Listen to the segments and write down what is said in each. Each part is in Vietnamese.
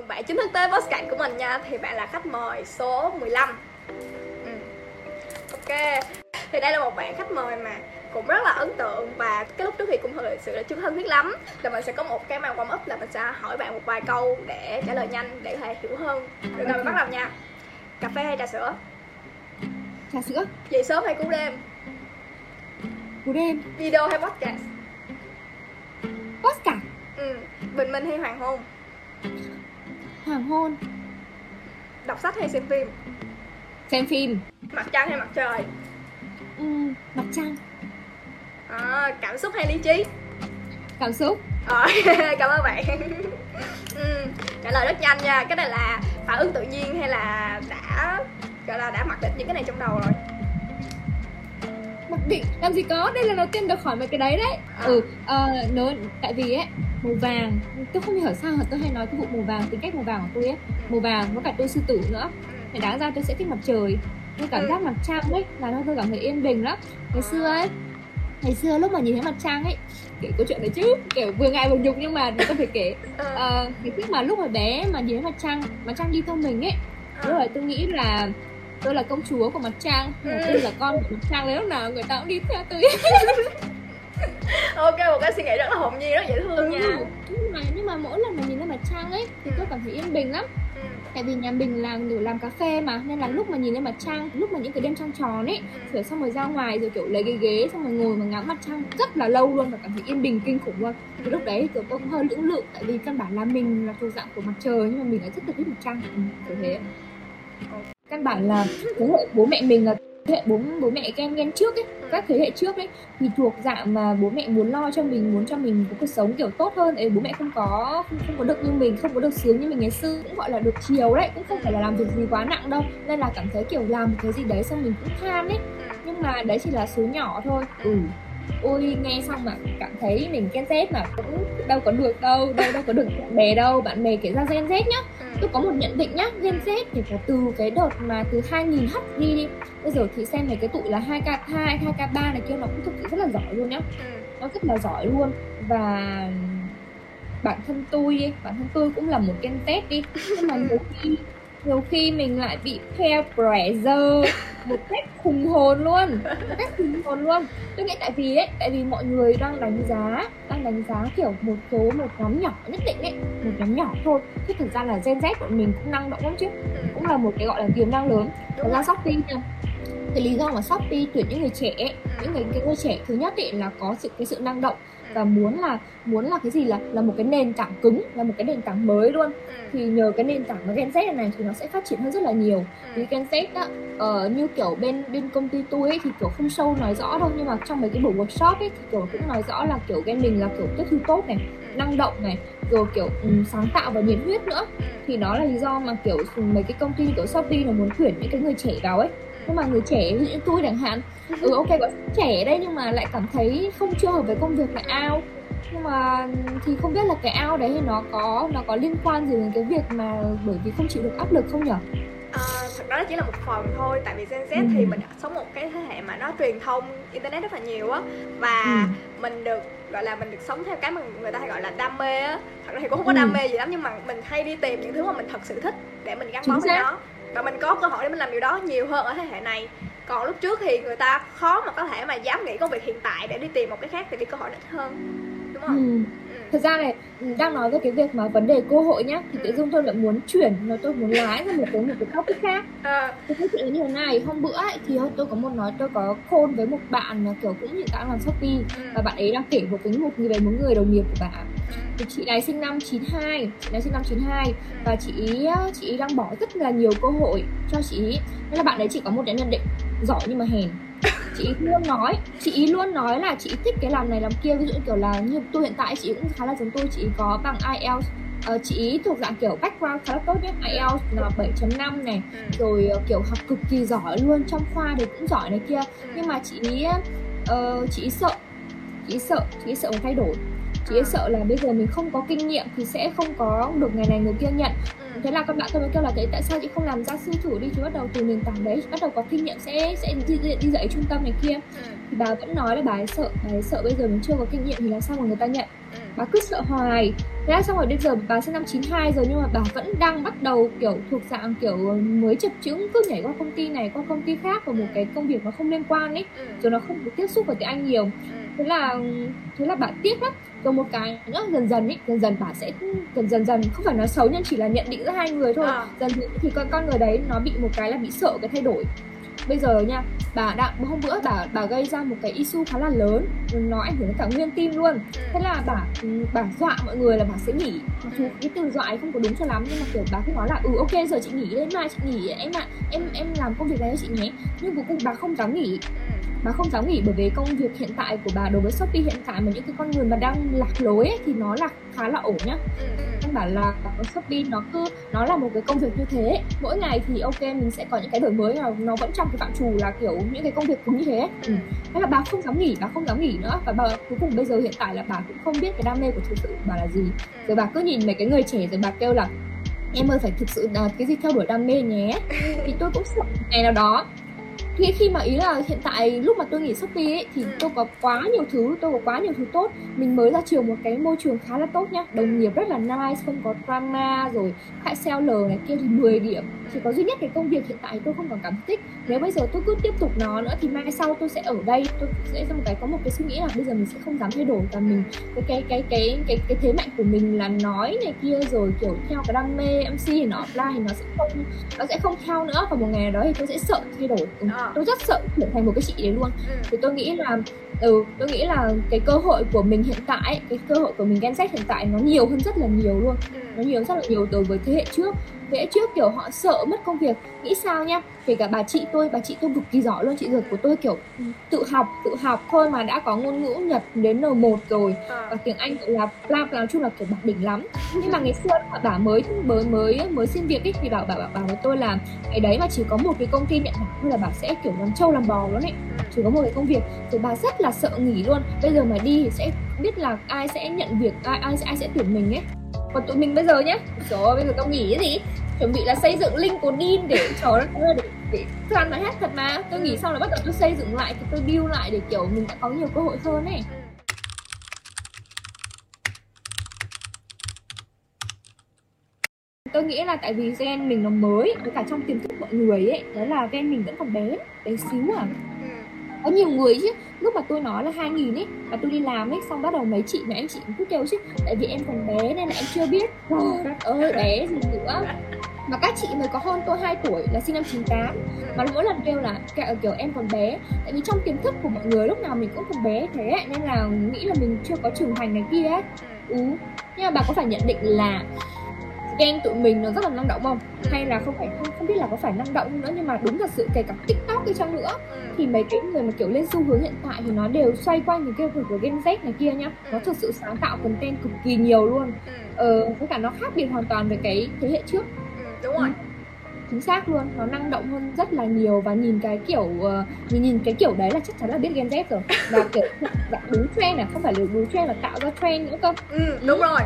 mừng bạn chính thức tới podcast của mình nha. Thì bạn là khách mời số 15 ừ. Ok. Thì đây là một bạn khách mời mà cũng rất là ấn tượng và cái lúc trước thì cũng thật sự là chưa thân thiết lắm. Là mình sẽ có một cái màn warm up là mình sẽ hỏi bạn một vài câu để trả lời nhanh để có thể hiểu hơn. Được rồi mình bắt đầu nha. Cà phê hay trà sữa? Trà sữa. Dậy sớm hay cú đêm? Cú đêm. Video hay podcast? Podcast ừ. Bình minh hay hoàng hôn hoàng hôn. Đọc sách hay xem phim? Xem phim. Mặt trăng hay mặt trời? Ừ, mặt trăng. À, cảm xúc hay lý trí? Cảm xúc. À, cảm ơn bạn. Ừ, trả lời rất nhanh nha. Cái này là phản ứng tự nhiên hay là đã gọi là đã mặc định những cái này trong đầu rồi mặc định làm gì có đây là đầu tiên được hỏi mấy cái đấy đấy. À. ừ uh, nó tại vì ấy màu vàng tôi không hiểu sao tôi hay nói cái vụ màu vàng tính cách màu vàng của tôi ấy. Màu vàng có cả tôi sư tử nữa. Thì đáng ra tôi sẽ thích mặt trời. Tôi cảm ừ. giác mặt trăng ấy là nó tôi cảm thấy yên bình lắm. Ngày xưa ấy ngày xưa lúc mà nhìn thấy mặt trăng ấy kể câu chuyện đấy chứ kiểu vừa ngại vừa nhục nhưng mà tôi phải kể. Ờ, uh, cái mà lúc mà bé mà nhìn thấy mặt trăng mặt trăng đi theo mình ấy lúc rồi tôi nghĩ là tôi là công chúa của mặt trăng ừ. tôi là con của mặt trăng lúc nào người ta cũng đi theo tôi. Ok một cái suy nghĩ rất là hồn nhiên rất dễ thương ừ. nha. nhưng mà nhưng mà mỗi lần mà nhìn thấy mặt trăng ấy thì ừ. tôi cảm thấy yên bình lắm. Ừ. tại vì nhà mình là kiểu làm cà phê mà nên là lúc mà nhìn lên mặt trăng lúc mà những cái đêm trăng tròn ấy ừ. rồi xong rồi ra ngoài rồi kiểu lấy cái ghế xong rồi ngồi mà ngắm mặt trăng rất là lâu luôn và cảm thấy yên bình kinh khủng luôn. Thì lúc đấy kiểu tôi cũng hơi lưỡng lự tại vì căn bản là mình là thuộc dạng của mặt trời nhưng mà mình lại rất là thích mặt trăng ừ, kiểu thế căn bản là thế hệ bố mẹ mình là thế hệ bố bố mẹ các em trước ấy các thế hệ trước ấy thì thuộc dạng mà bố mẹ muốn lo cho mình muốn cho mình có cuộc sống kiểu tốt hơn. Ấy bố mẹ không có không, không có được như mình không có được sướng như mình ngày xưa cũng gọi là được chiều đấy cũng không phải là làm việc gì quá nặng đâu. Nên là cảm thấy kiểu làm một cái gì đấy xong mình cũng tham ấy. Nhưng mà đấy chỉ là số nhỏ thôi. Ừ. Ôi nghe xong mà cảm thấy mình Gen Z mà cũng đâu có được đâu đâu đâu có được bạn bè đâu bạn bè kể ra Gen Z nhá. ừ. Tôi có một nhận định nhá Gen Z thì phải từ cái đợt mà từ 2000 h đi đi. Bây giờ thì xem mấy cái tụi là 2 k 2 2 k 3 này kia nó cũng thực sự rất là giỏi luôn nhá. Ừ. nó rất là giỏi luôn. Và bản thân tôi ấy, bản thân tôi cũng là một Gen Z đi. Nhưng mà nhiều khi nhiều khi mình lại bị peer pressure một cách khùng hồn luôn một cách khùng hồn luôn. Tôi nghĩ tại vì ấy tại vì mọi người đang đánh giá đang đánh giá kiểu một số một nhóm nhỏ nhất định ấy một nhóm nhỏ thôi. Chứ thực ra là gen z của mình cũng năng động lắm chứ. Cũng là một cái gọi là tiềm năng lớn. Thật ra shopee nha. Cái lý do mà shopee tuyển những người trẻ ấy, những người, cái người trẻ thứ nhất ấy là có sự cái sự năng động và muốn là muốn là cái gì là là một cái nền tảng cứng là một cái nền tảng mới luôn ừ. thì nhờ cái nền tảng nó Gen Z này thì nó sẽ phát triển hơn rất là nhiều ừ. thì Gen Z á uh, như kiểu bên bên công ty tôi ấy thì kiểu không sâu nói rõ đâu nhưng mà trong mấy cái buổi workshop ấy thì kiểu cũng nói rõ là kiểu Gen mình là kiểu tiếp thu tốt này ừ. năng động này rồi kiểu um, sáng tạo và nhiệt huyết nữa thì đó là lý do mà kiểu mấy cái công ty kiểu Shopee nó muốn tuyển những cái người trẻ vào ấy nhưng mà người trẻ như tôi chẳng hạn. Ừ ok có trẻ đây nhưng mà lại cảm thấy không chưa hợp với công việc lại ao. Nhưng mà thì không biết là cái ao đấy thì nó có nó có liên quan gì đến cái việc mà bởi vì không chịu được áp lực không nhỉ À, thật ra chỉ là một phần thôi. Tại vì Gen Z ừ. thì mình sống một cái thế hệ mà nó truyền thông internet rất là nhiều á. Và ừ. mình được gọi là mình được sống theo cái mà người ta hay gọi là đam mê á. Thật ra thì cũng không có ừ. đam mê gì lắm nhưng mà mình hay đi tìm những thứ mà mình thật sự thích để mình gắn bó với nó và mình có cơ hội để mình làm điều đó nhiều hơn ở thế hệ này còn lúc trước thì người ta khó mà có thể mà dám nghĩ công việc hiện tại để đi tìm một cái khác thì vì cơ hội ít hơn đúng không ừ. ừ. thật ra này ừ, đang nói về cái việc mà vấn đề cơ hội nhá thì tự dưng tôi lại muốn chuyển nó tôi muốn lái ra một cái một cái topic khác à. tôi thấy chuyện như thế này hôm bữa ấy thì tôi có một nói tôi có khôn với một bạn kiểu cũng hiện tại làm shopee ừ. và bạn ấy đang kể một cái một người về một người đồng nghiệp của bạn thì chị này sinh năm 92 chị này sinh năm 92 và chị ý chị ý đang bỏ rất là nhiều cơ hội cho chị ý. Nên là bạn đấy chỉ có một cái nhận định giỏi nhưng mà hèn. Chị ý luôn nói chị ý luôn nói là chị thích cái làm này làm kia. Ví dụ kiểu là như tôi hiện tại chị cũng khá là giống tôi chị có bằng IELTS. Uh, chị ý thuộc dạng kiểu background khá là tốt nhé. IELTS là 7.5 này ừ. rồi uh, kiểu học cực kỳ giỏi luôn trong khoa thì cũng giỏi này kia. Ừ. nhưng mà chị ý uh, chị ý sợ chị ý sợ chị ý sợ thay đổi chị ấy sợ là bây giờ mình không có kinh nghiệm thì sẽ không có được ngày này người kia nhận. Ừ. thế là các bạn tôi mới kêu là thế tại sao chị không làm gia sư thử đi? Chứ bắt đầu từ nền tảng đấy bắt đầu có kinh nghiệm sẽ sẽ đi, đi, đi dạy trung tâm này kia. Ừ. thì bà vẫn nói là bà ấy sợ bà ấy sợ bây giờ mình chưa có kinh nghiệm thì làm sao mà người ta nhận. Ừ. Bà cứ sợ hoài. Thế là xong rồi bây giờ bà sinh năm 92 rồi nhưng mà bà vẫn đang bắt đầu kiểu thuộc dạng kiểu mới chập chững cứ nhảy qua công ty này qua công ty khác vào một cái công việc nó không liên quan ấy. Rồi nó không được tiếp xúc với tiếng anh nhiều thế là thế là bà tiếc lắm. Rồi một cái nữa dần dần ấy dần dần bà sẽ dần dần dần không phải nói xấu nhưng chỉ là nhận định giữa hai người thôi. À. dần thì con con người đấy nó bị một cái là bị sợ cái thay đổi. Bây giờ nha bà đã hôm bữa bà bà gây ra một cái issue khá là lớn nó ảnh hưởng đến cả nguyên team luôn. Thế là bà bà dọa mọi người là bà sẽ nghỉ. Mặc dù cái từ dọa ấy không có đúng cho lắm nhưng mà kiểu bà cứ nói là ừ ok giờ chị nghỉ lên mai chị nghỉ em ạ à, em em làm công việc này cho chị nhé. Nhưng cuối cùng bà không dám nghỉ bà không dám nghỉ bởi vì công việc hiện tại của bà đối với shopee hiện tại mà những cái con người mà đang lạc lối ấy, thì nó là khá là ổn nhá. Căn bản là shopee nó cứ nó là một cái công việc như thế. Mỗi ngày thì ok mình sẽ có những cái đổi mới nào nó vẫn trong cái phạm trù là kiểu những cái công việc cứng như thế. Ừ. thế là bà không dám nghỉ bà không dám nghỉ nữa. Và bà cuối cùng bây giờ hiện tại là bà cũng không biết cái đam mê của thực sự bà là gì. Rồi bà cứ nhìn mấy cái người trẻ rồi bà kêu là em ơi phải thực sự là cái gì theo đuổi đam mê nhé. Thì tôi cũng sợ ngày nào đó khi khi mà ý là hiện tại lúc mà tôi nghỉ shopee ấy thì tôi có quá nhiều thứ tôi có quá nhiều thứ tốt. Mình mới ra trường một cái môi trường khá là tốt nhá. Đồng nghiệp rất là nice không có drama rồi khách seller này kia thì 10 điểm. Chỉ có duy nhất cái công việc hiện tại tôi không còn cảm thích nếu bây giờ tôi cứ tiếp tục nó nữa thì mai sau tôi sẽ ở đây. Tôi sẽ trong cái có một cái suy nghĩ là bây giờ mình sẽ không dám thay đổi và mình cái cái cái cái cái cái thế mạnh của mình là nói này kia rồi kiểu theo cái đam mê mc thì nó offline thì nó sẽ không nó sẽ không theo nữa. Và một ngày đó thì tôi sẽ sợ thay đổi. Ừ. À. tôi rất sợ trở thành một cái chị đấy luôn ừ. thì tôi nghĩ là ừ tôi nghĩ là cái cơ hội của mình hiện tại cái cơ hội của mình Gen Z hiện tại nó nhiều hơn rất là nhiều luôn ừ. nó nhiều rất là nhiều đối với thế hệ trước hệ trước kiểu họ sợ mất công việc. Nghĩ sao nhá kể cả bà chị tôi bà chị tôi cực kỳ giỏi luôn chị ruột của tôi kiểu tự học tự học thôi mà đã có ngôn ngữ nhật đến n1 rồi. À. và tiếng anh là bla nói chung là kiểu bạc đỉnh lắm. Nhưng mà ngày xưa mà bà mới mới mới mới xin việc ấy thì bảo bà bảo, bảo với tôi là cái đấy mà chỉ có một cái công ty nhận đảm thôi là bà sẽ kiểu làm trâu làm bò luôn ấy. Chỉ có một cái công việc. Rồi bà rất là sợ nghỉ luôn. Bây giờ mà đi thì sẽ biết là ai sẽ nhận việc ai ai sẽ ai sẽ tuyển mình ấy còn tụi mình bây giờ nhé trời bây giờ tao nghỉ cái gì? Chuẩn bị là xây dựng link của din để cho nó để để plan mà hết thật mà. Tôi nghĩ xong là bắt đầu tôi xây dựng lại thì tôi build lại để kiểu mình đã có nhiều cơ hội hơn ấy. Tôi nghĩ là tại vì gen mình nó mới với cả trong tiềm thức mọi người ấy đó là gen mình vẫn còn bé bé xíu à. Có nhiều người chứ lúc mà tôi nói là 2000 ấy và tôi đi làm ấy xong bắt đầu mấy chị mấy anh chị cũng cứ kêu chứ. Tại vì em còn bé nên là em chưa biết. Đất ơi bé gì nữa. Mà các chị mới có hơn tôi 2 tuổi là sinh năm 98 mà mỗi lần kêu là kiểu em còn bé. Tại vì trong tiềm thức của mọi người lúc nào mình cũng còn bé thế nên là nghĩ là mình chưa có trưởng thành này kia ấy. Ừ. Nhưng mà bà có phải nhận định là ghen tụi mình nó rất là năng động không? Hay là không phải không không biết là có phải năng động nữa nhưng mà đúng thật sự kể cả tiktok đi chăng nữa thì mấy cái người mà kiểu lên xu hướng hiện tại thì nó đều xoay quanh những cái việc của Gen Z này kia nhá. Nó thực sự sáng tạo content cực kỳ nhiều luôn. Ờ với cả nó khác biệt hoàn toàn với cái thế hệ trước. Đúng rồi. Chính xác luôn. Nó năng động hơn rất là nhiều và nhìn cái kiểu uh, nhìn nhìn cái kiểu đấy là chắc chắn là biết Gen Z rồi. Là kiểu đúng trend này không phải là đúng trend là tạo ra trend nữa cơ. Ừ, đúng ừ. rồi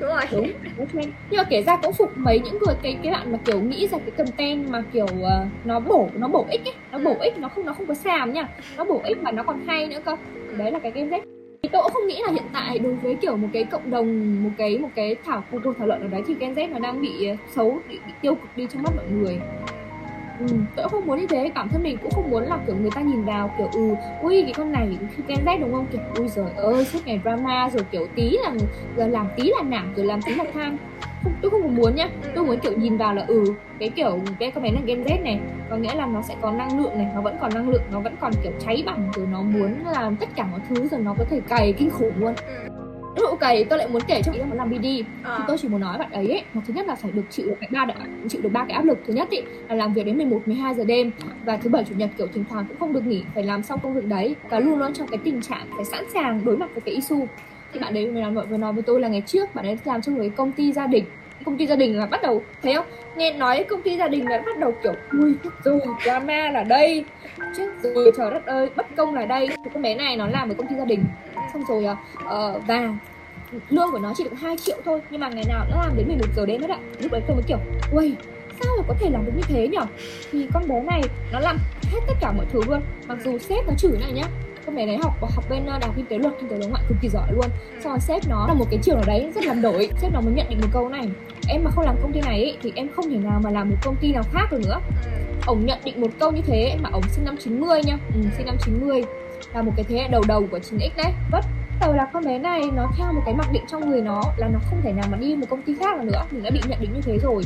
đúng rồi. Đúng, đúng nhưng mà kể ra cũng phục mấy những người cái cái bạn mà kiểu nghĩ ra cái content mà kiểu uh, nó bổ nó bổ ích ấy nó bổ ích nó không nó không có xàm nha. Nó bổ ích mà nó còn hay nữa cơ. Đấy là cái game Z thì tôi cũng không nghĩ là hiện tại đối với kiểu một cái cộng đồng một cái một cái thảo cuộc thảo luận ở đấy thì Gen Z nó đang bị ờ, xấu bị, bị tiêu cực đi trong mắt mọi người ừ, tôi cũng không muốn như thế bản thân mình cũng không muốn là kiểu người ta nhìn vào kiểu ừ ui cái con này Gen Z đúng không? Kiểu ui giời ơi suốt ngày drama rồi kiểu tí là giờ làm tí là nản rồi làm tí là tham. Không tôi không muốn nhá. Tôi muốn kiểu nhìn vào là ừ cái kiểu cái con bé là Gen Z này có nghĩa là nó sẽ có năng lượng này nó vẫn còn năng lượng nó vẫn còn kiểu cháy bỏng rồi nó muốn làm tất cả mọi thứ rồi nó có thể cày kinh khủng luôn. Ừ lúc ok tôi lại muốn kể cho bạn làm BD à. thì tôi chỉ muốn nói bạn ấy, ấy thứ nhất là phải được chịu được cái ba chịu được ba cái áp lực. Thứ nhất ý, là làm việc đến 11 12 giờ đêm và thứ bảy chủ nhật kiểu thỉnh thoảng cũng không được nghỉ phải làm xong công việc đấy và luôn luôn trong cái tình trạng phải sẵn sàng đối mặt với cái issue. Thì bạn đấy vừa nói, vừa nói với tôi là ngày trước bạn ấy làm trong cái công ty gia đình. Công ty gia đình là bắt đầu thấy không? Nghe nói công ty gia đình là bắt đầu kiểu ui rồi drama là đây chứ rồi trời đất ơi bất công là đây. Thì con bé này nó làm ở công ty gia đình xong rồi uh, và lương của nó chỉ được 2 triệu thôi nhưng mà ngày nào nó làm đến 11 giờ đêm hết ạ. Lúc đấy tôi mới kiểu ui sao mà có thể làm được như thế nhở thì con bé này nó làm hết tất cả mọi thứ luôn. Mặc dù sếp nó chửi này nhá con bé đấy học học bên đại học kinh tế luật kinh tế đối ngoại cực kỳ giỏi luôn. Xong rồi sếp nó là một cái trường ở đấy rất làm đổi sếp nó mới nhận định một câu này em mà không làm công ty này ấy, thì em không thể nào mà làm một công ty nào khác được nữa. Ổng nhận định một câu như thế mà ổng sinh năm 90 nha ừ, sinh năm 90 là một cái thế hệ đầu đầu của 9X đấy. Bất đầu là con bé này nó theo một cái mặc định trong người nó là nó không thể nào mà đi một công ty khác nữa. Mình đã bị nhận định như thế rồi.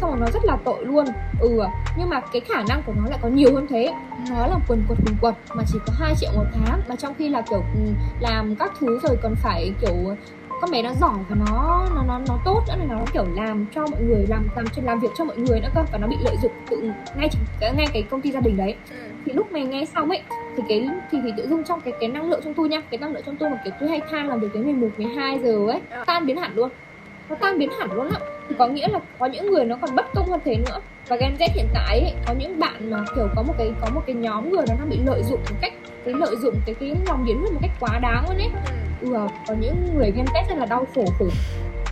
Xong rồi nó rất là tội luôn. Ừ nhưng mà cái khả năng của nó lại có nhiều hơn thế. Nó là quần quật quần quật mà chỉ có 2 triệu một tháng. Mà trong khi là kiểu ừ, làm các thứ rồi còn phải kiểu con bé nó giỏi và nó nó nó nó tốt nữa là nó kiểu làm cho mọi người làm làm cho làm việc cho mọi người nữa cơ. Và nó bị lợi dụng tự ngay ngay cái công ty gia đình đấy. Ừ. thì lúc mày nghe xong ấy thì cái thì thì tự dưng trong cái cái năng lượng trong tôi nha cái năng lượng trong tôi mà kiểu tôi hay than làm việc đến 11 12 giờ ấy ờ. tan biến hẳn luôn nó tan biến hẳn luôn á thì có nghĩa là có những người nó còn bất công hơn thế nữa và Gen Z hiện tại ấy, có những bạn mà kiểu có một cái có một cái nhóm người nó đang bị lợi dụng một cách cái lợi dụng cái cái lòng nhiệt huyết một cách quá đáng luôn ấy ừ. ừ có những người Gen Z rất là đau khổ khổ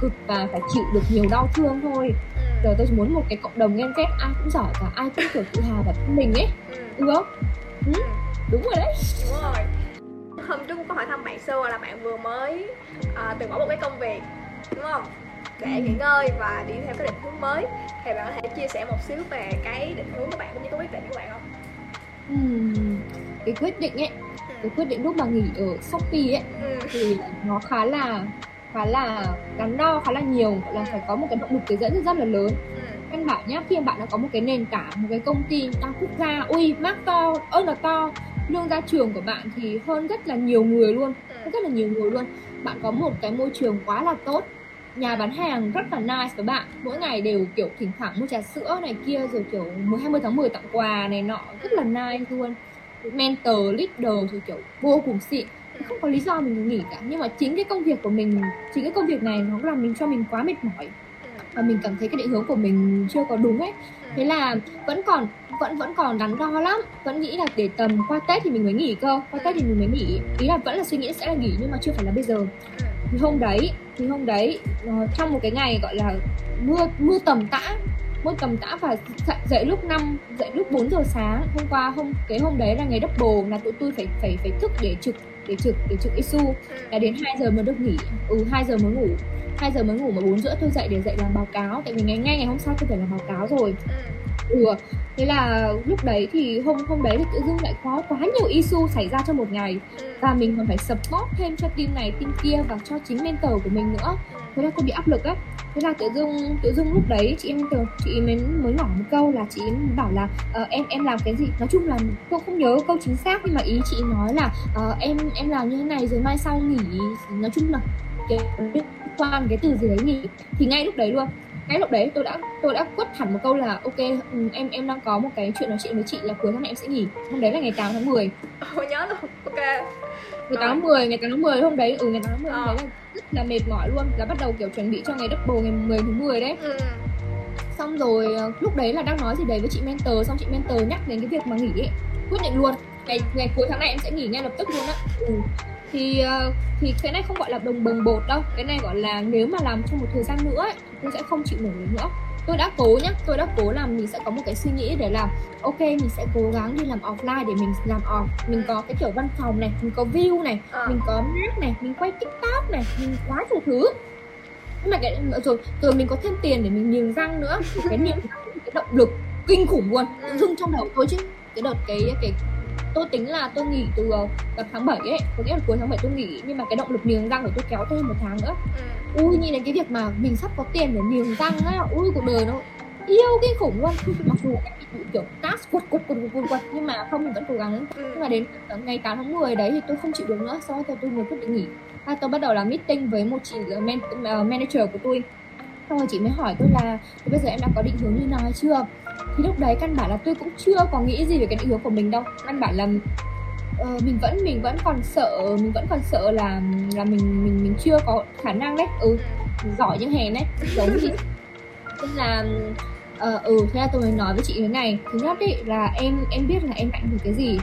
cực và phải chịu được nhiều đau thương thôi ừ. giờ tôi muốn một cái cộng đồng Gen Z ai cũng giỏi cả ai cũng kiểu tự hào vào thân mình ấy ừ. không ừ. Đúng rồi đấy đúng rồi hôm trước có hỏi thăm bạn xưa là bạn vừa mới uh, từ bỏ một cái công việc đúng không để ừ. nghỉ ngơi và đi theo cái định hướng mới thì bạn có thể chia sẻ một xíu về cái định hướng của bạn cũng như cái quyết định của bạn không ừ. cái quyết định ấy ừ. cái quyết định lúc mà nghỉ ở shopee ấy ừ. thì nó khá là khá là đắn đo khá là nhiều là ừ. phải có một cái động lực để dẫn rất, là lớn ừ. căn bản nhá khi mà bạn đã có một cái nền tảng một cái công ty đa quốc gia ui mác to ơn là to lương ra trường của bạn thì hơn rất là nhiều người luôn ừ. rất là nhiều người luôn. Bạn có một cái môi trường quá là tốt. Nhà bán hàng rất là nice với bạn. Mỗi ngày đều kiểu thỉnh thoảng mua trà sữa này kia rồi kiểu 10 20 tháng 10 tặng quà này nọ. Rất là nice luôn. Mentor leader rồi kiểu vô cùng xịn. Không có lý do mình nghỉ cả. Nhưng mà chính cái công việc của mình chính cái công việc này nó làm mình cho mình quá mệt mỏi và mình cảm thấy cái định hướng của mình chưa có đúng ấy. Thế là vẫn còn vẫn vẫn còn đắn đo lắm. Vẫn nghĩ là để tầm qua tết thì mình mới nghỉ cơ. Qua tết thì mình mới nghỉ. Ý là vẫn là suy nghĩ sẽ là nghỉ nhưng mà chưa phải là bây giờ. Thì hôm đấy thì hôm đấy ờ, trong một cái ngày gọi là mưa mưa tầm tã mưa tầm tã và dậy, dậy lúc 5 dậy lúc 4 giờ sáng. Hôm qua hôm cái hôm đấy là ngày double là tụi tôi phải phải phải thức để trực để trực để trực isu. Là đến 2 giờ mới được nghỉ. Ừ 2 giờ mới ngủ. 2 giờ mới ngủ mà 4 rưỡi tôi dậy để dậy làm báo cáo. Tại vì ngày ngay ngày hôm sau tôi phải làm báo cáo rồi. Ừ. Thế là lúc đấy thì hôm hôm đấy thì tự dưng lại có quá nhiều issue xảy ra trong một ngày. Và mình còn phải support thêm cho team này team kia và cho chính mentor của mình nữa. Thế là tôi bị áp lực á. Thế là tự dưng tự dưng lúc đấy chị em mentor chị mới mới nói một câu là chị bảo là uh, em em làm cái gì? Nói chung là tôi không nhớ câu chính xác nhưng mà ý chị nói là uh, em em làm như thế này rồi mai sau nghỉ. Nói chung là cái quan cái từ gì đấy nghỉ thì ngay lúc đấy luôn. Ngay lúc đấy tôi đã tôi đã quất hẳn một câu là ok ừ, em em đang có một cái chuyện nói chuyện với chị là cuối tháng này em sẽ nghỉ. Hôm đấy là ngày 8 tháng 10 tôi nhớ luôn ok. Ngày 8 tháng 10 ngày 8 tháng 10 hôm đấy ừ ngày 8 tháng 10 hôm đấy là rất là mệt mỏi luôn. Là bắt đầu kiểu chuẩn bị cho ngày double ngày 10 tháng 10 đấy. Ừ. xong rồi ờ, lúc đấy là đang nói gì đấy với chị mentor xong chị mentor nhắc đến cái việc mà nghỉ ấy. Quyết định luôn. Ngày ngày cuối tháng này em sẽ nghỉ ngay lập tức luôn á. Ừ thì ờ, thì cái này không gọi là đồng bồng bột đâu. Cái này gọi là nếu mà làm trong một thời gian nữa ấy, thì tôi sẽ không chịu nổi nữa. Tôi đã cố nhá tôi đã cố làm mình sẽ có một cái suy nghĩ để làm ok mình sẽ cố gắng đi làm offline để mình làm off. Mình có cái kiểu văn phòng này mình có view này à. mình có map này mình quay tiktok này mình quá nhiều thứ. Nhưng mà cái rồi rồi mình có thêm tiền để mình niềng răng nữa. Cái niềm cái động lực kinh khủng luôn. Ừ. dưng trong đầu tôi chứ. Cái đợt cái cái tôi tính là tôi nghỉ từ tầm tháng 7 ấy có nghĩa là cuối tháng 7 tôi nghỉ nhưng mà cái động lực niềng răng của tôi kéo thêm một tháng nữa. Ừ. ui nhìn đến cái việc mà mình sắp có tiền để niềng răng á ui cuộc đời nó yêu kinh khủng luôn. Mặc dù kiểu task quật quật quật quật quật nhưng mà không mình vẫn cố gắng. Ừ. nhưng mà đến ngày 8 tháng 10 đấy thì tôi không chịu được nữa sau đó tôi mới quyết định nghỉ. À, tôi bắt đầu làm meeting với một chị man, uh, manager của tôi. Xong rồi chị mới hỏi tôi là bây giờ em đã có định hướng như nào hay chưa thì lúc đấy căn bản là tôi cũng chưa có nghĩ gì về cái định hướng của mình đâu. Căn bản là uh, mình vẫn mình vẫn còn sợ mình vẫn còn sợ là là mình mình mình chưa có khả năng đấy. Ừ giỏi những hèn đấy giống gì nên là uh, ừ thế là tôi mới nói với chị thế này. Thứ nhất ý là em em biết là em mạnh được cái gì.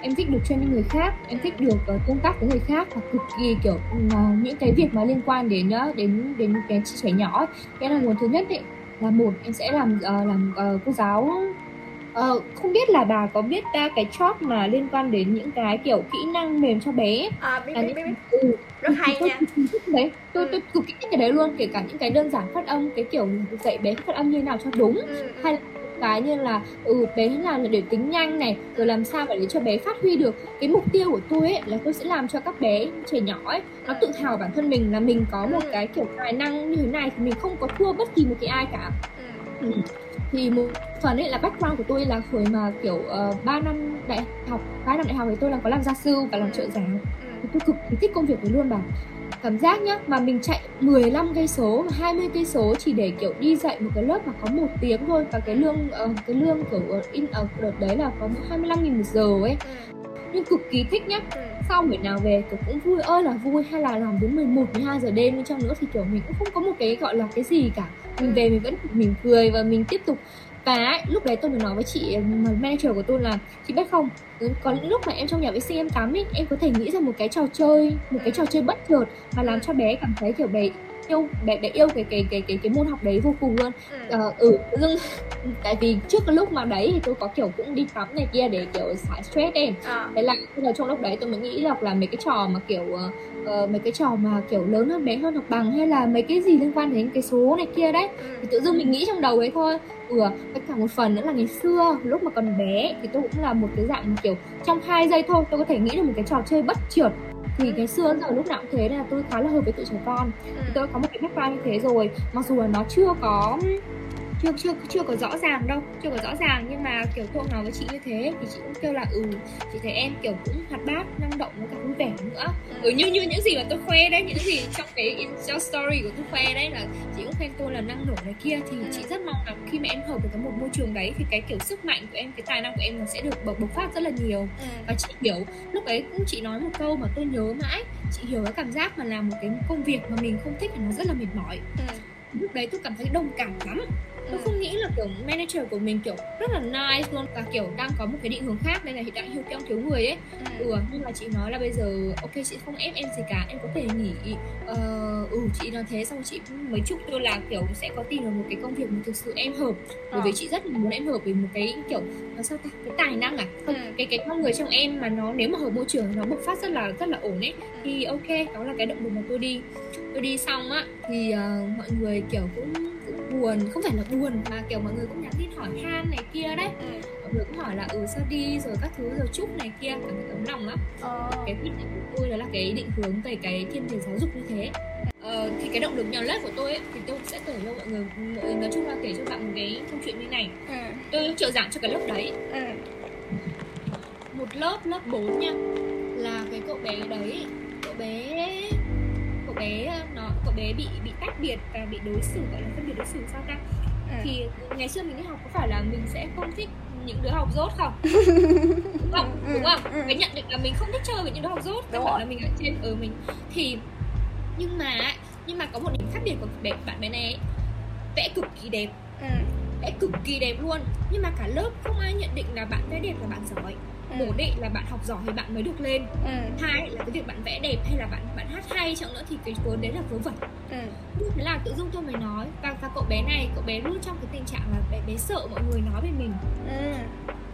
Em thích được với người khác em thích được uh, tương tác với người khác và cực kỳ kiểu uh, những cái việc mà liên quan đến uh, đến đến cái trẻ nhỏ ấy. cái là nguồn thứ nhất ấy là một em sẽ làm uh, làm uh, cô giáo Ờ, không biết là bà có biết uh, cái job mà liên quan đến những cái kiểu kỹ năng mềm cho bé à biết biết biết, biết. ừ, rất hay tôi nha đấy tôi Ừ. tôi cực kỳ thích cái đấy luôn kể cả những cái đơn giản phát âm cái kiểu dạy bé phát âm như nào cho đúng ừ, ừ. hay là cái như là ừ bé làm là để tính nhanh này rồi làm sao để cho bé phát huy được cái mục tiêu của tôi ấy là tôi sẽ làm cho các bé trẻ nhỏ ấy nó tự hào bản thân mình là mình có một Ừ. cái kiểu tài năng như thế này thì mình không có thua bất kỳ một cái ai cả ừ. Ừ. thì một phần ấy là background của tôi là hồi mà kiểu uh, 3 năm đại học 3 năm đại học thì tôi là có làm gia sư và làm trợ giảng thì tôi cực kỳ thích công việc đấy luôn bà cảm giác nhá mà mình chạy 15 cây số 20 cây số chỉ để kiểu đi dạy một cái lớp mà có một tiếng thôi. Và cái lương ờ, cái lương kiểu ở in ở đợt đấy là có 25 nghìn một giờ ấy. Ừ. nhưng cực kỳ thích nhá. Ừ. sau buổi nào về kiểu cũng vui ơi là vui. Hay là làm đến 11 12 giờ đêm đi chăng nữa thì kiểu mình cũng không có một cái gọi là cái gì cả. Mình về mình vẫn mỉm cười và mình tiếp tục và ấy, lúc đấy tôi mới nói với chị mà manager của tôi là chị biết không có những lúc mà em trong nhà vệ sinh em tắm ấy em có thể nghĩ ra một cái trò chơi một cái trò chơi bất chợt mà làm cho bé cảm thấy kiểu bé yêu bé bé yêu cái cái cái cái cái môn học đấy vô cùng luôn ừ. ờ ừ dưng tại vì trước cái lúc mà đấy thì tôi có kiểu cũng đi tắm này kia để kiểu xả stress em à. thế là trong lúc đấy tôi mới nghĩ là là mấy cái trò mà kiểu ờ, ờ, mấy cái trò mà kiểu lớn hơn bé hơn học bằng hay là mấy cái gì liên quan đến cái số này kia đấy ừ. thì tự dưng mình nghĩ trong đầu ấy thôi ừ với cả một phần nữa là ngày xưa lúc mà còn bé thì tôi cũng là một cái dạng kiểu trong hai giây thôi tôi có thể nghĩ được một cái trò chơi bất chợt thì ngày xưa giờ lúc nào cũng thế là tôi khá là hợp với tụi trẻ con ừ. tôi có một cái background như thế rồi mặc dù là nó chưa có chưa chưa chưa có rõ ràng đâu chưa có rõ ràng nhưng mà kiểu tôi nói với chị như thế thì chị cũng kêu là ừ chị thấy em kiểu cũng hoạt bát năng động với cả vui vẻ nữa. Ừ, như như những gì mà tôi khoe đấy những gì trong cái Insta story của tôi khoe đấy là chị cũng khen tôi là năng nổ này kia thì chị rất mong là khi mà em hợp được cái một môi trường đấy thì cái kiểu sức mạnh của em cái tài năng của em nó sẽ được bộc bộc phát rất là nhiều. Ừ. và chị hiểu lúc đấy cũng chị nói một câu mà tôi nhớ mãi chị hiểu cái cảm giác mà làm một cái công việc mà mình không thích thì nó rất là mệt mỏi. Ừ. lúc đấy tôi cảm thấy đồng cảm lắm tôi Ừ. không nghĩ là kiểu manager của mình kiểu rất là nice luôn và kiểu đang có một cái định hướng khác đây là hiện tại hiếu đang thiếu người ấy ừ. ừ nhưng mà chị nói là bây giờ ok chị không ép em gì cả em có thể nghỉ ờ, ừ chị nói thế xong chị mới chúc tôi là kiểu sẽ có tìm được một cái công việc mà thực sự em hợp bởi vì Ờ. chị rất là muốn em hợp với một cái kiểu nó sao ta cái tài năng à không Ừ. cái cái con người trong em mà nó nếu mà hợp môi trường nó bộc phát rất là rất là ổn ấy thì ok đó là cái động lực mà tôi đi tôi đi xong á thì ờ, mọi người kiểu cũng buồn không phải là buồn mà kiểu mọi người cũng nhắn tin hỏi han này kia đấy Ừ. mọi người cũng hỏi là ừ sao đi rồi các thứ rồi chúc này kia cảm thấy ấm lòng lắm Ờ. cái quyết định của tôi đó là cái định hướng về cái thiên về giáo dục như thế ờ, thì cái động lực nhỏ nhất của tôi ấy, thì tôi sẽ kể cho mọi người mọi- nói chung là kể cho bạn một cái câu chuyện như này ừ. tôi trợ giảng cho cái lớp đấy ừ. một lớp lớp 4 nha là cái cậu bé đấy cậu bé cậu bé nó cậu bé bị bị tách biệt và bị đối xử gọi là phân đối xử sao ta Ừ. thì ngày xưa mình đi học có phải là mình sẽ không thích những đứa học dốt không đúng không Ừ, đúng không ừ. cái nhận định là mình không thích chơi với những đứa học dốt bản rồi. là mình ở trên ở mình thì nhưng mà nhưng mà có một điểm khác biệt của bé, bạn bé này ấy, vẽ cực kỳ đẹp ừ. vẽ cực kỳ đẹp luôn nhưng mà cả lớp không ai nhận định là bạn vẽ đẹp là bạn giỏi Ừ. một định là bạn học giỏi thì bạn mới được lên ừ. hai là cái việc bạn vẽ đẹp hay là bạn bạn hát hay chẳng nữa thì cái vốn đấy là vớ vẩn ừ. Thế là tự dưng tôi mới nói. Và, và cậu bé này cậu bé luôn trong cái tình trạng là bé, bé sợ mọi người nói về mình. Ừ.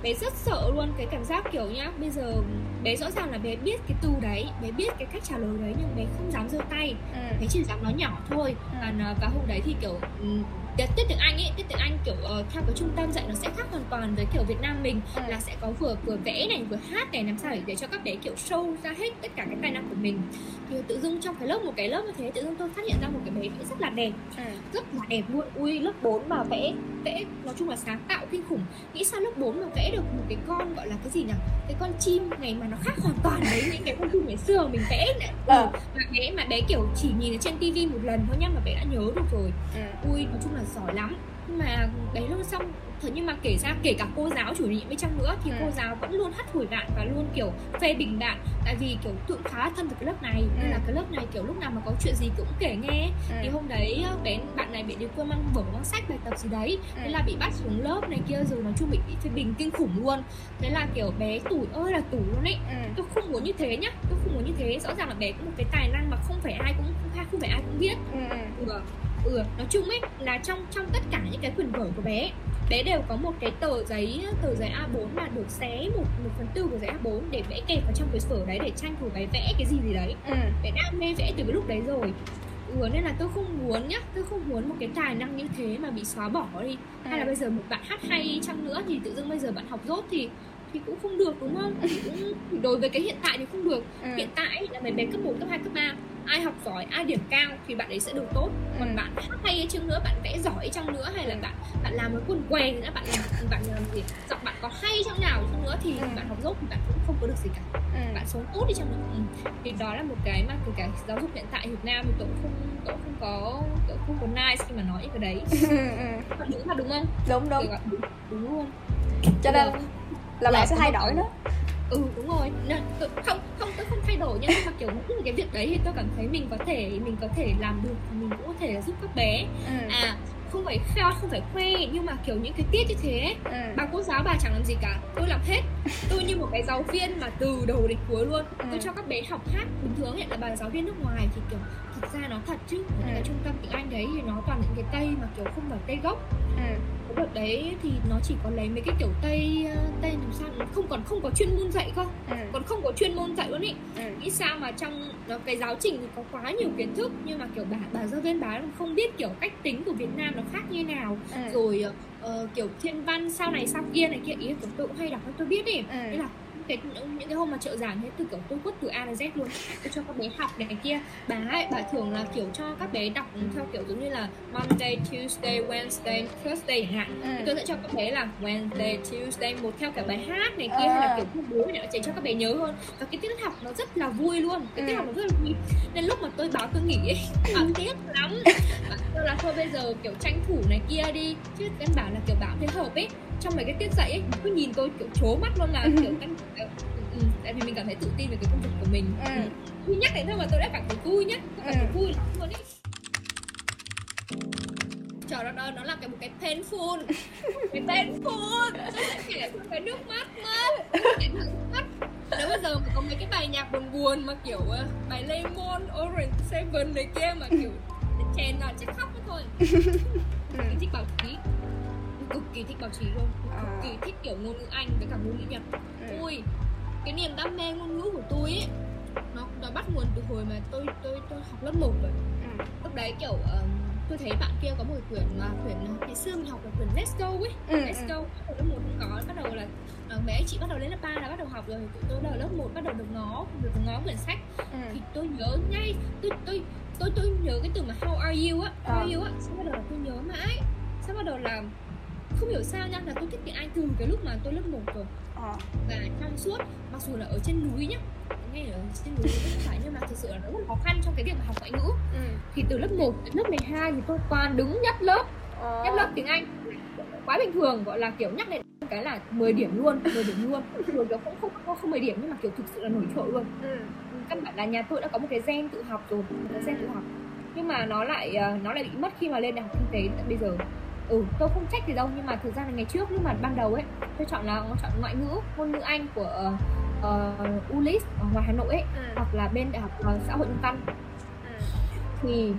bé rất sợ luôn cái cảm giác kiểu nhá bây giờ bé rõ ràng là bé biết cái từ đấy bé biết cái cách trả lời đấy nhưng bé không dám giơ tay. Ừ. bé chỉ dám nói nhỏ thôi. Và nó- và hôm đấy thì kiểu ừm, tiết tiếng Anh ấy tiết tiếng Anh kiểu ờ, theo cái trung tâm dạy nó sẽ khác hoàn toàn với kiểu Việt Nam mình. Ừ. là sẽ có vừa vừa vẽ này vừa hát này làm sao để, để cho các bé kiểu show ra hết tất cả cái tài năng của mình. Thì tự dưng trong cái lớp một cái lớp như thế tự dưng tôi phát hiện ra một cái bé vẽ rất là đẹp. Ừ. rất là đẹp luôn. Ui lớp 4 mà vẽ vẽ nói chung là sáng tạo kinh khủng. Nghĩ sao lớp 4 mà vẽ được một cái con gọi là cái gì nhỉ? Cái con chim này mà nó khác hoàn toàn với những cái con chim ngày xưa mình vẽ này Ờ. mà bé mà bé kiểu chỉ nhìn ở trên tivi một lần thôi nhá mà bé đã nhớ được rồi. Ừ. ui nói chung là giỏi lắm mà bé luôn xong thế nhưng mà kể ra kể cả cô giáo chủ nhiệm bên trong nữa thì Ừ. cô giáo vẫn luôn hắt hủi bạn và luôn kiểu phê bình bạn tại vì kiểu tượng khá thân với cái lớp này nên Ừ. là cái lớp này kiểu lúc nào mà có chuyện gì cũng kể nghe thì ừ. hôm đấy ờ, bé bạn này bị đi quên mang vở mang sách bài tập gì đấy thế Ừ. là bị bắt xuống lớp này kia rồi nói chung bị, phê bình kinh khủng luôn thế là kiểu bé tủi ơi là tủi luôn ấy ừ. tôi không muốn như thế nhá tôi không muốn như thế rõ ràng là bé có một cái tài năng mà không phải ai cũng không phải ai cũng biết ừ. ừ, ừ nói chung ấy là trong trong tất cả những cái quyển vở của bé bé đều có một cái tờ giấy tờ giấy A4 mà được xé một một phần tư của giấy A4 để vẽ kẹp vào trong cái sổ đấy để tranh thủ bé vẽ cái gì gì đấy ừ. bé đam mê vẽ từ cái lúc đấy rồi ừ, nên là tôi không muốn nhá tôi không muốn một cái tài năng như thế mà bị xóa bỏ đi ừ. hay là bây giờ một bạn hát hay chăng nữa thì tự dưng bây giờ bạn học dốt thì thì cũng không được đúng không cũng đối với cái hiện tại thì không được ừ. hiện tại là mấy bé cấp 1, cấp 2, cấp 3 ai học giỏi ai điểm cao thì bạn ấy sẽ được tốt. Còn ừ. bạn hát hay ấy chăng nữa bạn vẽ giỏi chăng nữa hay là bạn bạn làm một quần què nữa bạn làm bạn làm gì giọng bạn có hay chăng nào chăng nữa thì ừ. bạn học dốt thì bạn cũng không có được gì cả. Ừ. bạn sống tốt đi chăng nữa. Ừ. thì đó là một cái mà kể cả giáo dục hiện tại Việt Nam thì tôi cũng không tôi không có tôi không có nice khi mà nói cái đấy. Ừ. đúng mà đúng không? Đúng đúng. Đúng, đúng luôn. Cho nên là bạn sẽ thay đổi đó ừ đúng rồi. Không không tôi không thay đổi nhưng mà kiểu những cái việc đấy thì tôi cảm thấy mình có thể mình có thể làm được mình cũng có thể giúp các bé. Ừ. à không phải khoe không phải khoe nhưng mà kiểu những cái tiết như thế. Ừ. bà cô giáo bà chẳng làm gì cả. Tôi làm hết. Tôi như một cái giáo viên mà từ đầu đến cuối luôn. Ừ. tôi cho các bé học hát bình thường hiện là bà giáo viên nước ngoài thì kiểu thực ra nó thật chứ. Ừ. cái trung tâm tiếng anh đấy thì nó toàn những cái tây mà kiểu không phải tây gốc. Ừ cái đợt đấy thì nó chỉ có lấy mấy cái kiểu tây ờ, tây làm sao không còn không có chuyên môn dạy cơ ừ. còn không có chuyên môn dạy luôn ý ừ. nghĩ sao mà trong nó cái giáo trình thì có quá nhiều kiến thức nhưng mà kiểu bà bà giáo viên bà không biết kiểu cách tính của Việt Nam nó khác như nào ừ. rồi uh, kiểu thiên văn sau này sau kia này kia ý kiểu tôi cũng hay đọc tôi biết ừ. thế là cái những cái hôm mà trợ giảng thế từ kiểu tôi quất từ A đến Z luôn. Tôi cho các bé học này kia. Bà ấy bà thường là kiểu cho các bé đọc theo kiểu giống như là Monday, Tuesday, Wednesday, Thursday hạn. Ừ. tôi sẽ cho các bé là Wednesday, Tuesday một theo cả bài hát này kia hay là kiểu công bố để cho các bé nhớ hơn. Và cái tiết học nó rất là vui luôn. Cái tiết ừ. học nó rất là vui. Nên lúc mà tôi báo tôi nghỉ ấy bảo tiếc lắm. Tôi là thôi bây giờ kiểu tranh thủ này kia đi. Chứ em bảo là kiểu bảo thế hợp ấy trong mấy cái tiết dạy ấy cứ nhìn tôi kiểu trố mắt luôn là kiểu căn ừ, ừ, tại vì mình cảm thấy tự tin về cái công việc của mình ừ. ừ. nhắc đến thôi mà tôi đã cảm thấy vui nhá tôi cảm thấy ừ. vui lắm luôn ấy trời đất ơi nó là cái một cái painful cái painful tôi sẽ kể cho cái nước mắt mất cái nước mắt nếu bây giờ có mấy cái bài nhạc buồn buồn mà kiểu uh, bài Lemon, Orange Seven này kia mà kiểu chèn là chắc khóc thôi ừ. thích bảo trí cực kỳ thích báo chí luôn cực à. kỳ thích kiểu ngôn ngữ anh với cả ngôn ngữ nhật ừ. ui cái niềm đam mê ngôn ngữ của tôi ấy nó nó bắt nguồn từ hồi mà tôi tôi tôi học lớp 1 rồi ừ. lúc đấy kiểu um, tôi thấy bạn kia có một quyển mà quyển ngày xưa mình học là quyển Let's Go ấy ừ, Let's ừ. Go hồi lớp một không có bắt đầu là uh, mấy anh chị bắt đầu lên lớp 3 là bắt đầu học rồi tụi tôi là lớp 1 bắt đầu được ngó được ngó quyển sách ừ. thì tôi nhớ ngay tôi tôi tôi tôi nhớ cái từ mà how are you á how are you á xong bắt đầu là tôi nhớ mãi xong bắt đầu là không hiểu sao nha là tôi thích tiếng Anh từ cái lúc mà tôi lớp 1 rồi à. và trong suốt mặc dù là ở trên núi nhá ngay ở trên núi không phải nhưng mà thực sự là nó rất khó khăn trong cái việc mà học ngoại ngữ ừ. thì từ lớp 1 đến lớp 12 thì tôi toàn đứng nhất lớp à. nhất lớp tiếng Anh quá bình thường gọi là kiểu nhắc đến cái là 10 điểm luôn 10 điểm luôn rồi kiểu cũng không không, không 10 điểm nhưng mà kiểu thực sự là nổi trội luôn ừ. căn bản là nhà tôi đã có một cái gen tự học rồi một cái gen tự học nhưng mà nó lại ờ, nó lại bị mất khi mà lên đại học kinh tế tận bây giờ ừ tôi không trách gì đâu nhưng mà thực ra là ngày trước nhưng mà ban đầu ấy tôi chọn là chọn ngoại ngữ ngôn ngữ anh của uh, ULIS ở ngoài Hà Nội ấy ừ. hoặc là bên đại học uh, xã hội nhân văn. Ừ. thì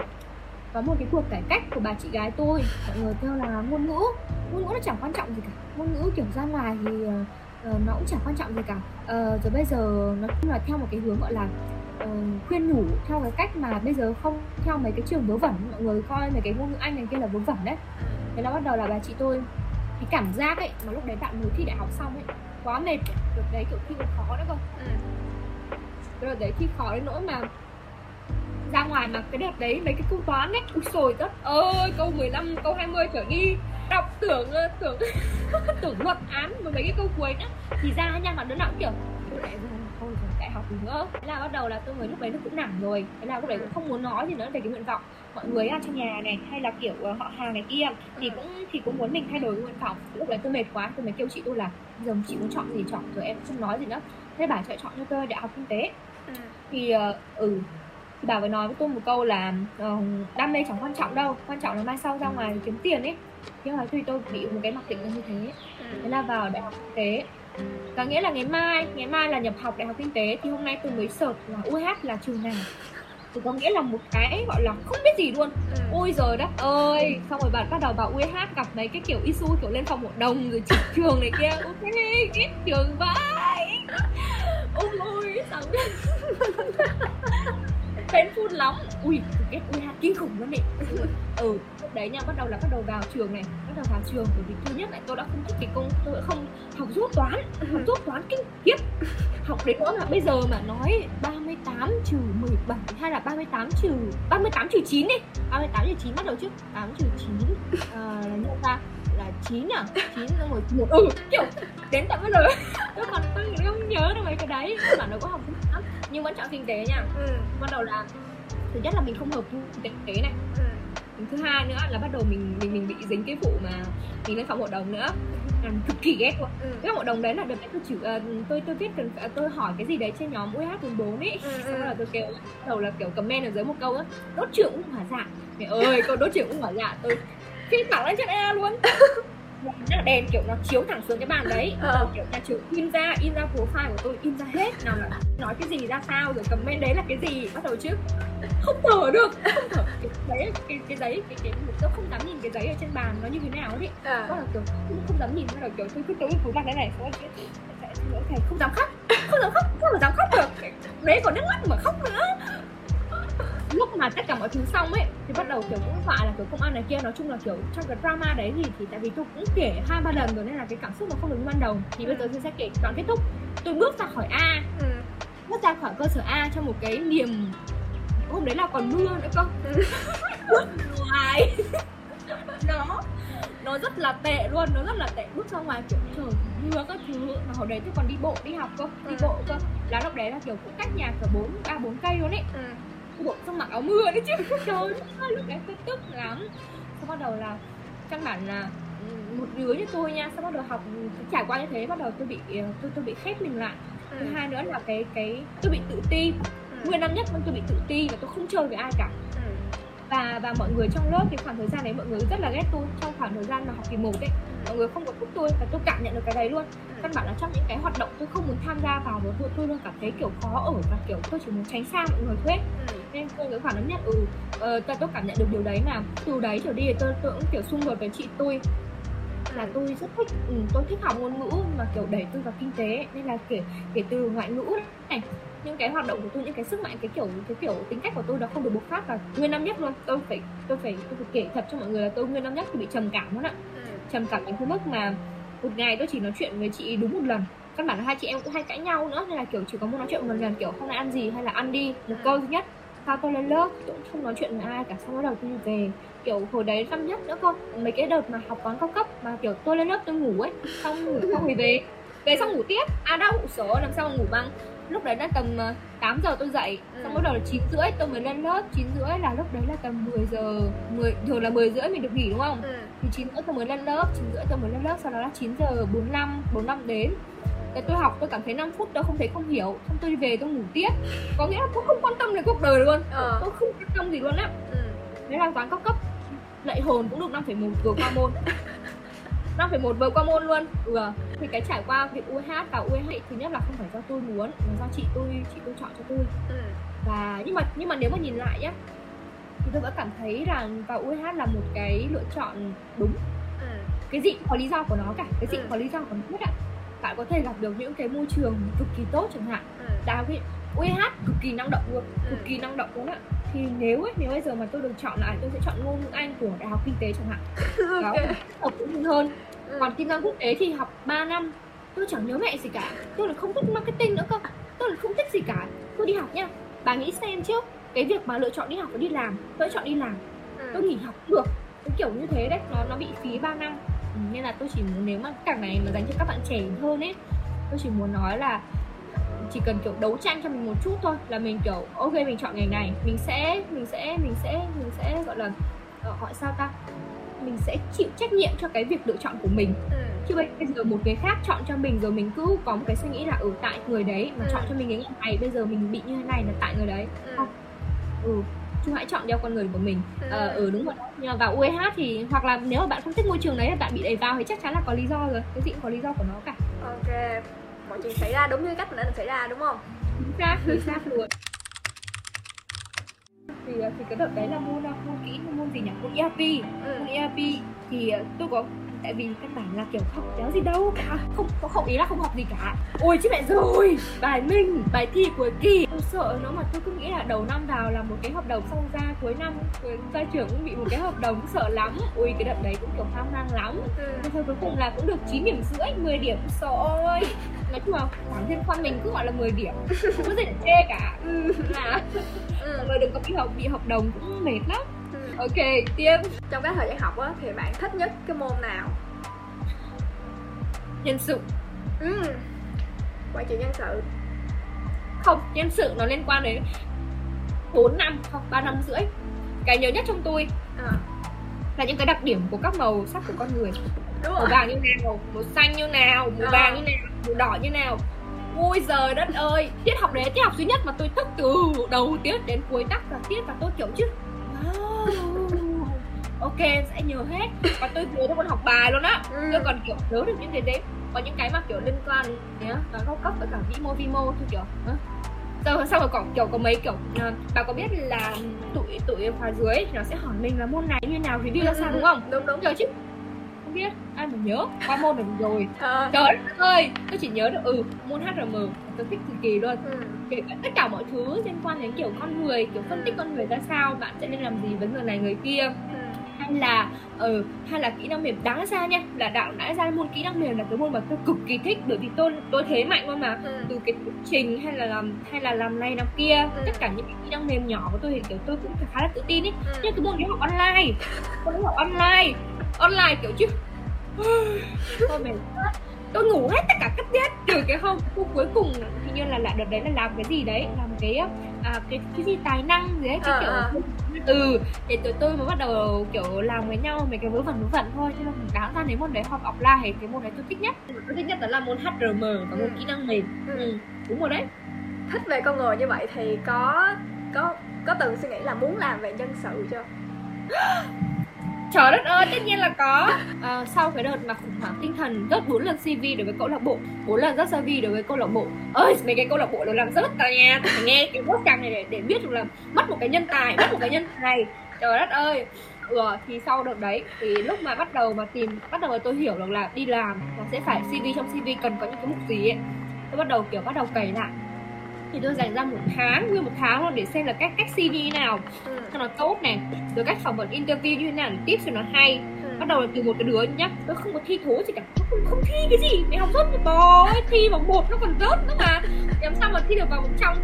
có một cái cuộc cải cách của bà chị gái tôi mọi người kêu là ngôn ngữ ngôn ngữ nó chẳng quan trọng gì cả. Ngôn ngữ kiểu ra ngoài thì uh, nó cũng chẳng quan trọng gì cả. Uh, rồi bây giờ nó cũng là theo một cái hướng gọi là uh, khuyên nhủ theo cái cách mà bây giờ không theo mấy cái trường vớ vẩn mọi người coi mấy cái ngôn ngữ anh này kia là vớ vẩn đấy thế là bắt đầu là bà chị tôi cái cảm giác ấy mà lúc đấy bạn mới thi đại học xong ấy quá mệt được đấy kiểu thi còn khó nữa cơ. Ừ. cái đợt đấy thi khó đến nỗi mà ra ngoài mà cái đợt đấy mấy cái câu toán ấy ui sồi tất ơi câu 15, câu 20 trở đi đọc tưởng tưởng tưởng luật án và mấy cái câu cuối nữa thì ra nha mà đứa nào cũng kiểu lại thôi rồi đại học nữa. Thế là bắt đầu là tôi mới lúc đấy nó cũng nản rồi. Thế là lúc đấy cũng không muốn nói gì nữa về cái nguyện vọng. Mọi người ở trong nhà này hay là kiểu ờ, họ hàng này kia thì cũng thì cũng muốn mình thay đổi nguyện vọng. Lúc đấy tôi mệt quá tôi mới kêu chị tôi là giờ chị muốn chọn gì chọn rồi em không nói gì nữa. Thế bà chạy chọn cho tôi đại học kinh tế. Ừ. thì uh, ừ thì bà mới nói với tôi một câu là uh, đam mê chẳng quan trọng đâu quan trọng là mai sau ra ngoài kiếm tiền ấy. Nhưng mà tôi bị một cái mặc định như thế. Ừ. thế là vào đại học kinh tế có nghĩa là ngày mai ngày mai là nhập học đại học kinh tế thì hôm nay tôi mới search là UH là trường nào. Thì có nghĩa là một cái gọi là không biết gì luôn. Ừ. ôi giời đất ơi! Xong rồi bạn bắt đầu vào UH gặp mấy cái kiểu isu kiểu lên phòng hội đồng rồi chỉ trường này kia. Ok ghét trường vậy. Ôi ôi sao painful lắm. Ui ghét UH kinh khủng luôn đấy ừ lúc đấy nha bắt đầu là bắt đầu vào trường này bắt đầu vào trường bởi vì thứ nhất là tôi đã không thích cái công tôi đã không học rốt toán học rốt toán kinh khiếp. Học đến nữa là bây giờ mà nói 38 trừ 17 hay là 38 trừ 38 trừ 9 đi. 38 trừ 9 bắt đầu trước 8 trừ 9 à, ờ, là nhận ra là 9 à? 9 là rồi một ừ kiểu đến tận bây giờ. Tôi còn tôi không nhớ được mấy cái đấy. Các bạn nó có học lắm nhưng vẫn chọn kinh tế nha. Ừ. bắt đầu là thứ nhất là mình không hợp kinh tế này. Ừ. Thứ hai nữa là bắt đầu mình mình mình bị dính cái vụ mà mình lên phòng hội đồng nữa. Làm cực kỳ ghét luôn. Ừ. cái hội đồng đấy là đấy tôi chữ uh, tôi tôi viết cần uh, tôi hỏi cái gì đấy trên nhóm UH 44 ấy. Ừ, xong rồi là tôi kêu đầu là kiểu comment ở dưới một câu á đốt trưởng cũng hỏa dạ. Mẹ ơi câu đốt trưởng cũng hỏa dạ. Tôi phi thẳng lên trên e luôn là đèn kiểu nó chiếu thẳng xuống cái bàn đấy. Ờ. kiểu nhà trường in ra in ra profile của tôi in ra hết. Nào là nói cái gì ra sao rồi comment đấy là cái gì bắt đầu trước không thở được. Không thở cái đấy cái cái giấy cái cái tôi không dám nhìn cái giấy ở trên bàn nó như thế nào ấy à. bắt đầu kiểu không, không dám nhìn bắt đầu kiểu tôi cứ tối cứ mặt thế này xong rồi thầy không dám khóc. Không dám khóc không dám khóc được. Đấy còn nước mắt mà khóc nữa lúc mà tất cả mọi thứ xong ấy thì bắt đầu kiểu cũng phải là kiểu công an này kia nói chung là kiểu trong cái drama đấy thì thì tại vì tôi cũng kể hai ba lần rồi nên là cái cảm xúc nó không được như ban đầu. Thì bây giờ tôi sẽ kể đoạn kết thúc. Tôi bước ra khỏi a. Ừ. bước ra khỏi cơ sở a trong một cái niềm hôm đấy là còn mưa nữa cơ. Ngoài. Nó nó rất là tệ luôn nó rất là tệ. Bước ra ngoài kiểu trời mưa các thứ. Mà hồi đấy tôi còn đi bộ đi học cơ đi ừ. bộ cơ. Là lúc đấy là kiểu cũng cách nhà cả bốn ba bốn cây luôn ấy. Ừ bộ xong mặc áo mưa đấy chứ trời ơi lúc đấy tôi tức lắm xong bắt đầu là căn bản là một đứa như tôi nha xong bắt đầu học trải qua như thế bắt đầu tôi bị ờ, tôi tôi bị khép mình lại ừ. thứ hai nữa là cái cái tôi bị tự ti ừ. nguyên năm nhất tôi bị tự ti và tôi không chơi với ai cả. Và và mọi người trong lớp thì khoảng thời gian đấy mọi người rất là ghét tôi trong khoảng thời gian mà học kỳ một ấy. Mọi người không có thích tôi và tôi cảm nhận được cái đấy luôn. Căn bản là trong những cái hoạt động tôi không muốn tham gia vào và tôi tôi luôn cảm thấy kiểu khó ở và kiểu tôi chỉ muốn tránh xa mọi người thôi ừ. nên tôi cái phản ứng nhất ừ uh, tôi, tôi cảm nhận được điều đấy mà từ đấy trở đi tôi tôi cũng kiểu xung đột với chị tôi. Là tôi rất thích ừ, tôi thích học ngôn ngữ mà kiểu đẩy tôi vào kinh tế nên là kể kể từ ngoại ngữ này những cái hoạt động của tôi những cái sức mạnh cái kiểu cái kiểu tính cách của tôi nó không được bộc phát và nguyên năm nhất luôn. Tôi phải tôi phải tôi phải kể thật cho mọi người là tôi nguyên năm nhất tôi bị trầm cảm luôn ạ ừ. trầm cảm đến cái mức mà một ngày tôi chỉ nói chuyện với chị đúng một lần. Căn bản là hai chị em cũng hay cãi nhau nữa nên là kiểu chỉ có muốn nói chuyện một lần kiểu hôm nay ăn gì? hay là ăn đi. Một câu duy nhất. Sao tôi lên lớp tôi cũng không nói chuyện với ai cả xong bắt đầu tôi về. Kiểu hồi đấy năm nhất nữa cơ mấy cái đợt mà học toán cao cấp mà kiểu tôi lên lớp tôi ngủ ấy xong ngủ xong rồi về. Về xong ngủ tiếp. À đau số làm sao mà ngủ băng lúc đấy đã tầm 8 ờ, giờ tôi dậy. Ừ. xong bắt đầu là chín rưỡi tôi mới lên lớp. Chín rưỡi là lúc đấy là tầm 10 giờ 10 thường là 10 rưỡi mình được nghỉ đúng không? Ừ. thì chín rưỡi tôi mới lên lớp chín rưỡi tôi mới lên lớp sau đó là 9 giờ 45 45 đến. Để tôi học tôi cảm thấy 5 phút tôi không thấy không hiểu. Xong tôi về tôi ngủ tiếp. Có nghĩa là tôi không quan tâm đến cuộc đời luôn. Ờ. tôi không quan tâm gì luôn á. Ừ. đấy là toán cao cấp lạy hồn cũng được 5,1 vừa qua môn 5,1 vừa qua môn luôn ừ. thì cái trải qua việc UH và UH thứ nhất là không phải do tôi muốn mà do chị tôi chị tôi chọn cho tôi ừ. và nhưng mà nhưng mà nếu mà nhìn lại nhá thì tôi vẫn cảm thấy rằng vào UH là một cái lựa chọn đúng ừ. cái gì cũng có lý do của nó cả cái gì cũng ừ. có lý do của nó hết ạ bạn có thể gặp được những cái môi trường cực kỳ tốt chẳng hạn ừ. đào cái UH cực kỳ năng động luôn cực kỳ năng động luôn ạ thì nếu ấy nếu bây giờ mà tôi được chọn lại tôi sẽ chọn ngôn ngữ anh của đại học kinh tế chẳng hạn. Đó hợp với hơn. Ừ. còn kinh doanh quốc tế thì học 3 năm tôi chẳng nhớ mẹ gì cả. Tôi là không thích marketing nữa cơ. Tôi là không thích gì cả. Tôi đi học nha. Bà nghĩ xem trước cái việc mà lựa chọn đi học và đi làm tôi chọn đi làm ừ. tôi nghỉ học được. Cái kiểu như thế đấy nó nó bị phí 3 năm. Ừ, nên là tôi chỉ muốn nếu mà cảng này mà dành cho các bạn trẻ hơn ấy tôi chỉ muốn nói là chỉ cần kiểu đấu tranh cho mình một chút thôi là mình kiểu ok mình chọn ngành này mình sẽ mình sẽ mình sẽ mình sẽ gọi là uh, hỏi sao ta? Mình sẽ chịu trách nhiệm cho cái việc lựa chọn của mình. Ừ. chứ bây giờ một người khác chọn cho mình rồi mình cứ có một cái suy nghĩ là ở ừ, tại người đấy mà ừ. chọn cho mình cái ngành này bây giờ mình bị như thế này là tại người đấy. Ừ. không. Ừ chứ hãy chọn theo con người của mình. Ừ, ờ, ừ đúng rồi nhưng vào UEH thì hoặc là nếu mà bạn không thích môi trường đấy bạn bị đẩy vào thì chắc chắn là có lý do rồi. Cái gì cũng có lý do của nó cả. Ok mọi chuyện xảy ra đúng như cách mình đã xảy ra đúng không? Chính xác chính xác luôn. Thì thì cái đợt đấy là môn môn kỹ môn gì nhỉ? Môn ERP ừ. môn ERP thì tôi có tại vì căn bản là kiểu học đéo gì đâu cả. Không có không ý là không học gì cả. Ôi chứ mẹ rồi. Bài minh bài thi cuối kỳ. Tôi sợ nó mà tôi cứ nghĩ là đầu năm vào là một cái hợp đồng xong ra cuối năm ra trường cũng bị một cái hợp đồng sợ lắm. Ui cái đợt đấy cũng kiểu hoang mang lắm. Ừ. thôi cuối cùng là cũng được 9 điểm rưỡi 10 điểm. Sợ ơi. Nói chung là bản thân khoan mình cứ gọi là 10 điểm. Không có gì để chê cả. Ừ. là ừ. mọi người đừng có bị học bị hợp đồng cũng mệt lắm ok tiếp. Trong cái thời gian học á thì bạn thích nhất cái môn nào? Nhân sự. Ừ quản trị nhân sự. Không nhân sự nó liên quan đến 4 năm hoặc 3 năm rưỡi. Cái nhớ nhất trong tôi à. là những cái đặc điểm của các màu sắc của con người. Đúng màu vàng như nào màu xanh như nào màu à. vàng như nào màu đỏ như nào. Ui giời đất ơi tiết học đấy tiết học duy nhất mà tôi thức từ đầu tiết đến cuối tắc cả tiết và tôi kiểu chứ ok sẽ nhớ hết. Và tôi nhớ tôi còn học bài luôn á. Ừ. tôi còn kiểu nhớ được những cái đấy. Có những cái mà kiểu liên quan nhá và cao cấp với cả vĩ mô vi mô thôi kiểu. Sau sau rồi còn kiểu có mấy kiểu uh, bà có biết là tụi tụi khóa dưới nó sẽ hỏi mình là môn này như nào review ra sao đúng không? Đúng đúng. Rồi chứ không biết ai mà nhớ. Qua môn này rồi. À. trời ơi tôi chỉ nhớ được ừ môn hrm tôi thích cực kỳ luôn. Ừ. kể cả tất cả mọi thứ liên quan đến kiểu con người kiểu phân tích con người ra sao bạn sẽ nên làm gì với người này người kia. Ừ. Hay là ừ, hay là kỹ năng mềm đáng ra nha. Là đạo đã ra môn kỹ năng mềm là cái môn mà tôi cực kỳ thích bởi vì tôi tôi thế mạnh luôn mà. Ừ. từ cái trình hay là làm hay là làm này làm kia ừ. tất cả những cái kỹ năng mềm nhỏ của tôi thì kiểu tôi cũng khá là tự tin ấy. Ừ. nhưng cái môn đấy học online. Tôi học online online kiểu chứ. Tôi mệt tôi ngủ hết tất cả cấp tiết từ cái hôm cuối cùng hình như là lại đợt đấy là làm cái gì đấy làm cái à, cái cái gì tài năng gì đấy cái à, kiểu à ừ thì tụi tôi mới bắt đầu kiểu làm với nhau mấy cái vớ vẩn vớ vẩn thôi cho nên đáng ra nếu môn đấy học offline cái môn đấy tôi thích nhất. Tôi thích nhất đó là môn HRM và môn kỹ năng mềm. Ừ. ừ. đúng rồi đấy. Thích về con người như vậy thì có có có từng suy nghĩ là muốn làm về nhân sự chưa Trời đất ơi, tất nhiên là có. À, Sau cái đợt mà khủng hoảng tinh thần Rớt bốn lần CV đối với câu lạc bộ bốn lần rớt CV đối với câu lạc bộ. Ơi mấy cái câu lạc bộ đều làm rớt cả nhà phải nghe cái bốt căng này để, để biết được là Mất một cái nhân tài, mất một cái nhân tài. Trời đất ơi. Ừ, thì sau đợt đấy thì lúc mà bắt đầu mà tìm bắt đầu mà tôi hiểu được là đi làm là sẽ phải CV trong CV cần có những cái mục gì ấy. Tôi bắt đầu kiểu bắt đầu cày lại thì tôi dành ra một tháng nguyên một tháng luôn để xem là cách cách CV như nào. Ừ. cho nó tốt này rồi cách phỏng vấn interview như thế nào để tiếp cho nó hay. Ừ. bắt đầu là từ một cái đứa nhá tôi không có thi thố gì cả. Tôi không, không thi cái gì. Mày học rớt một bò ấy thi vào một nó còn rớt nữa mà. Làm sao mà thi được vào một trong?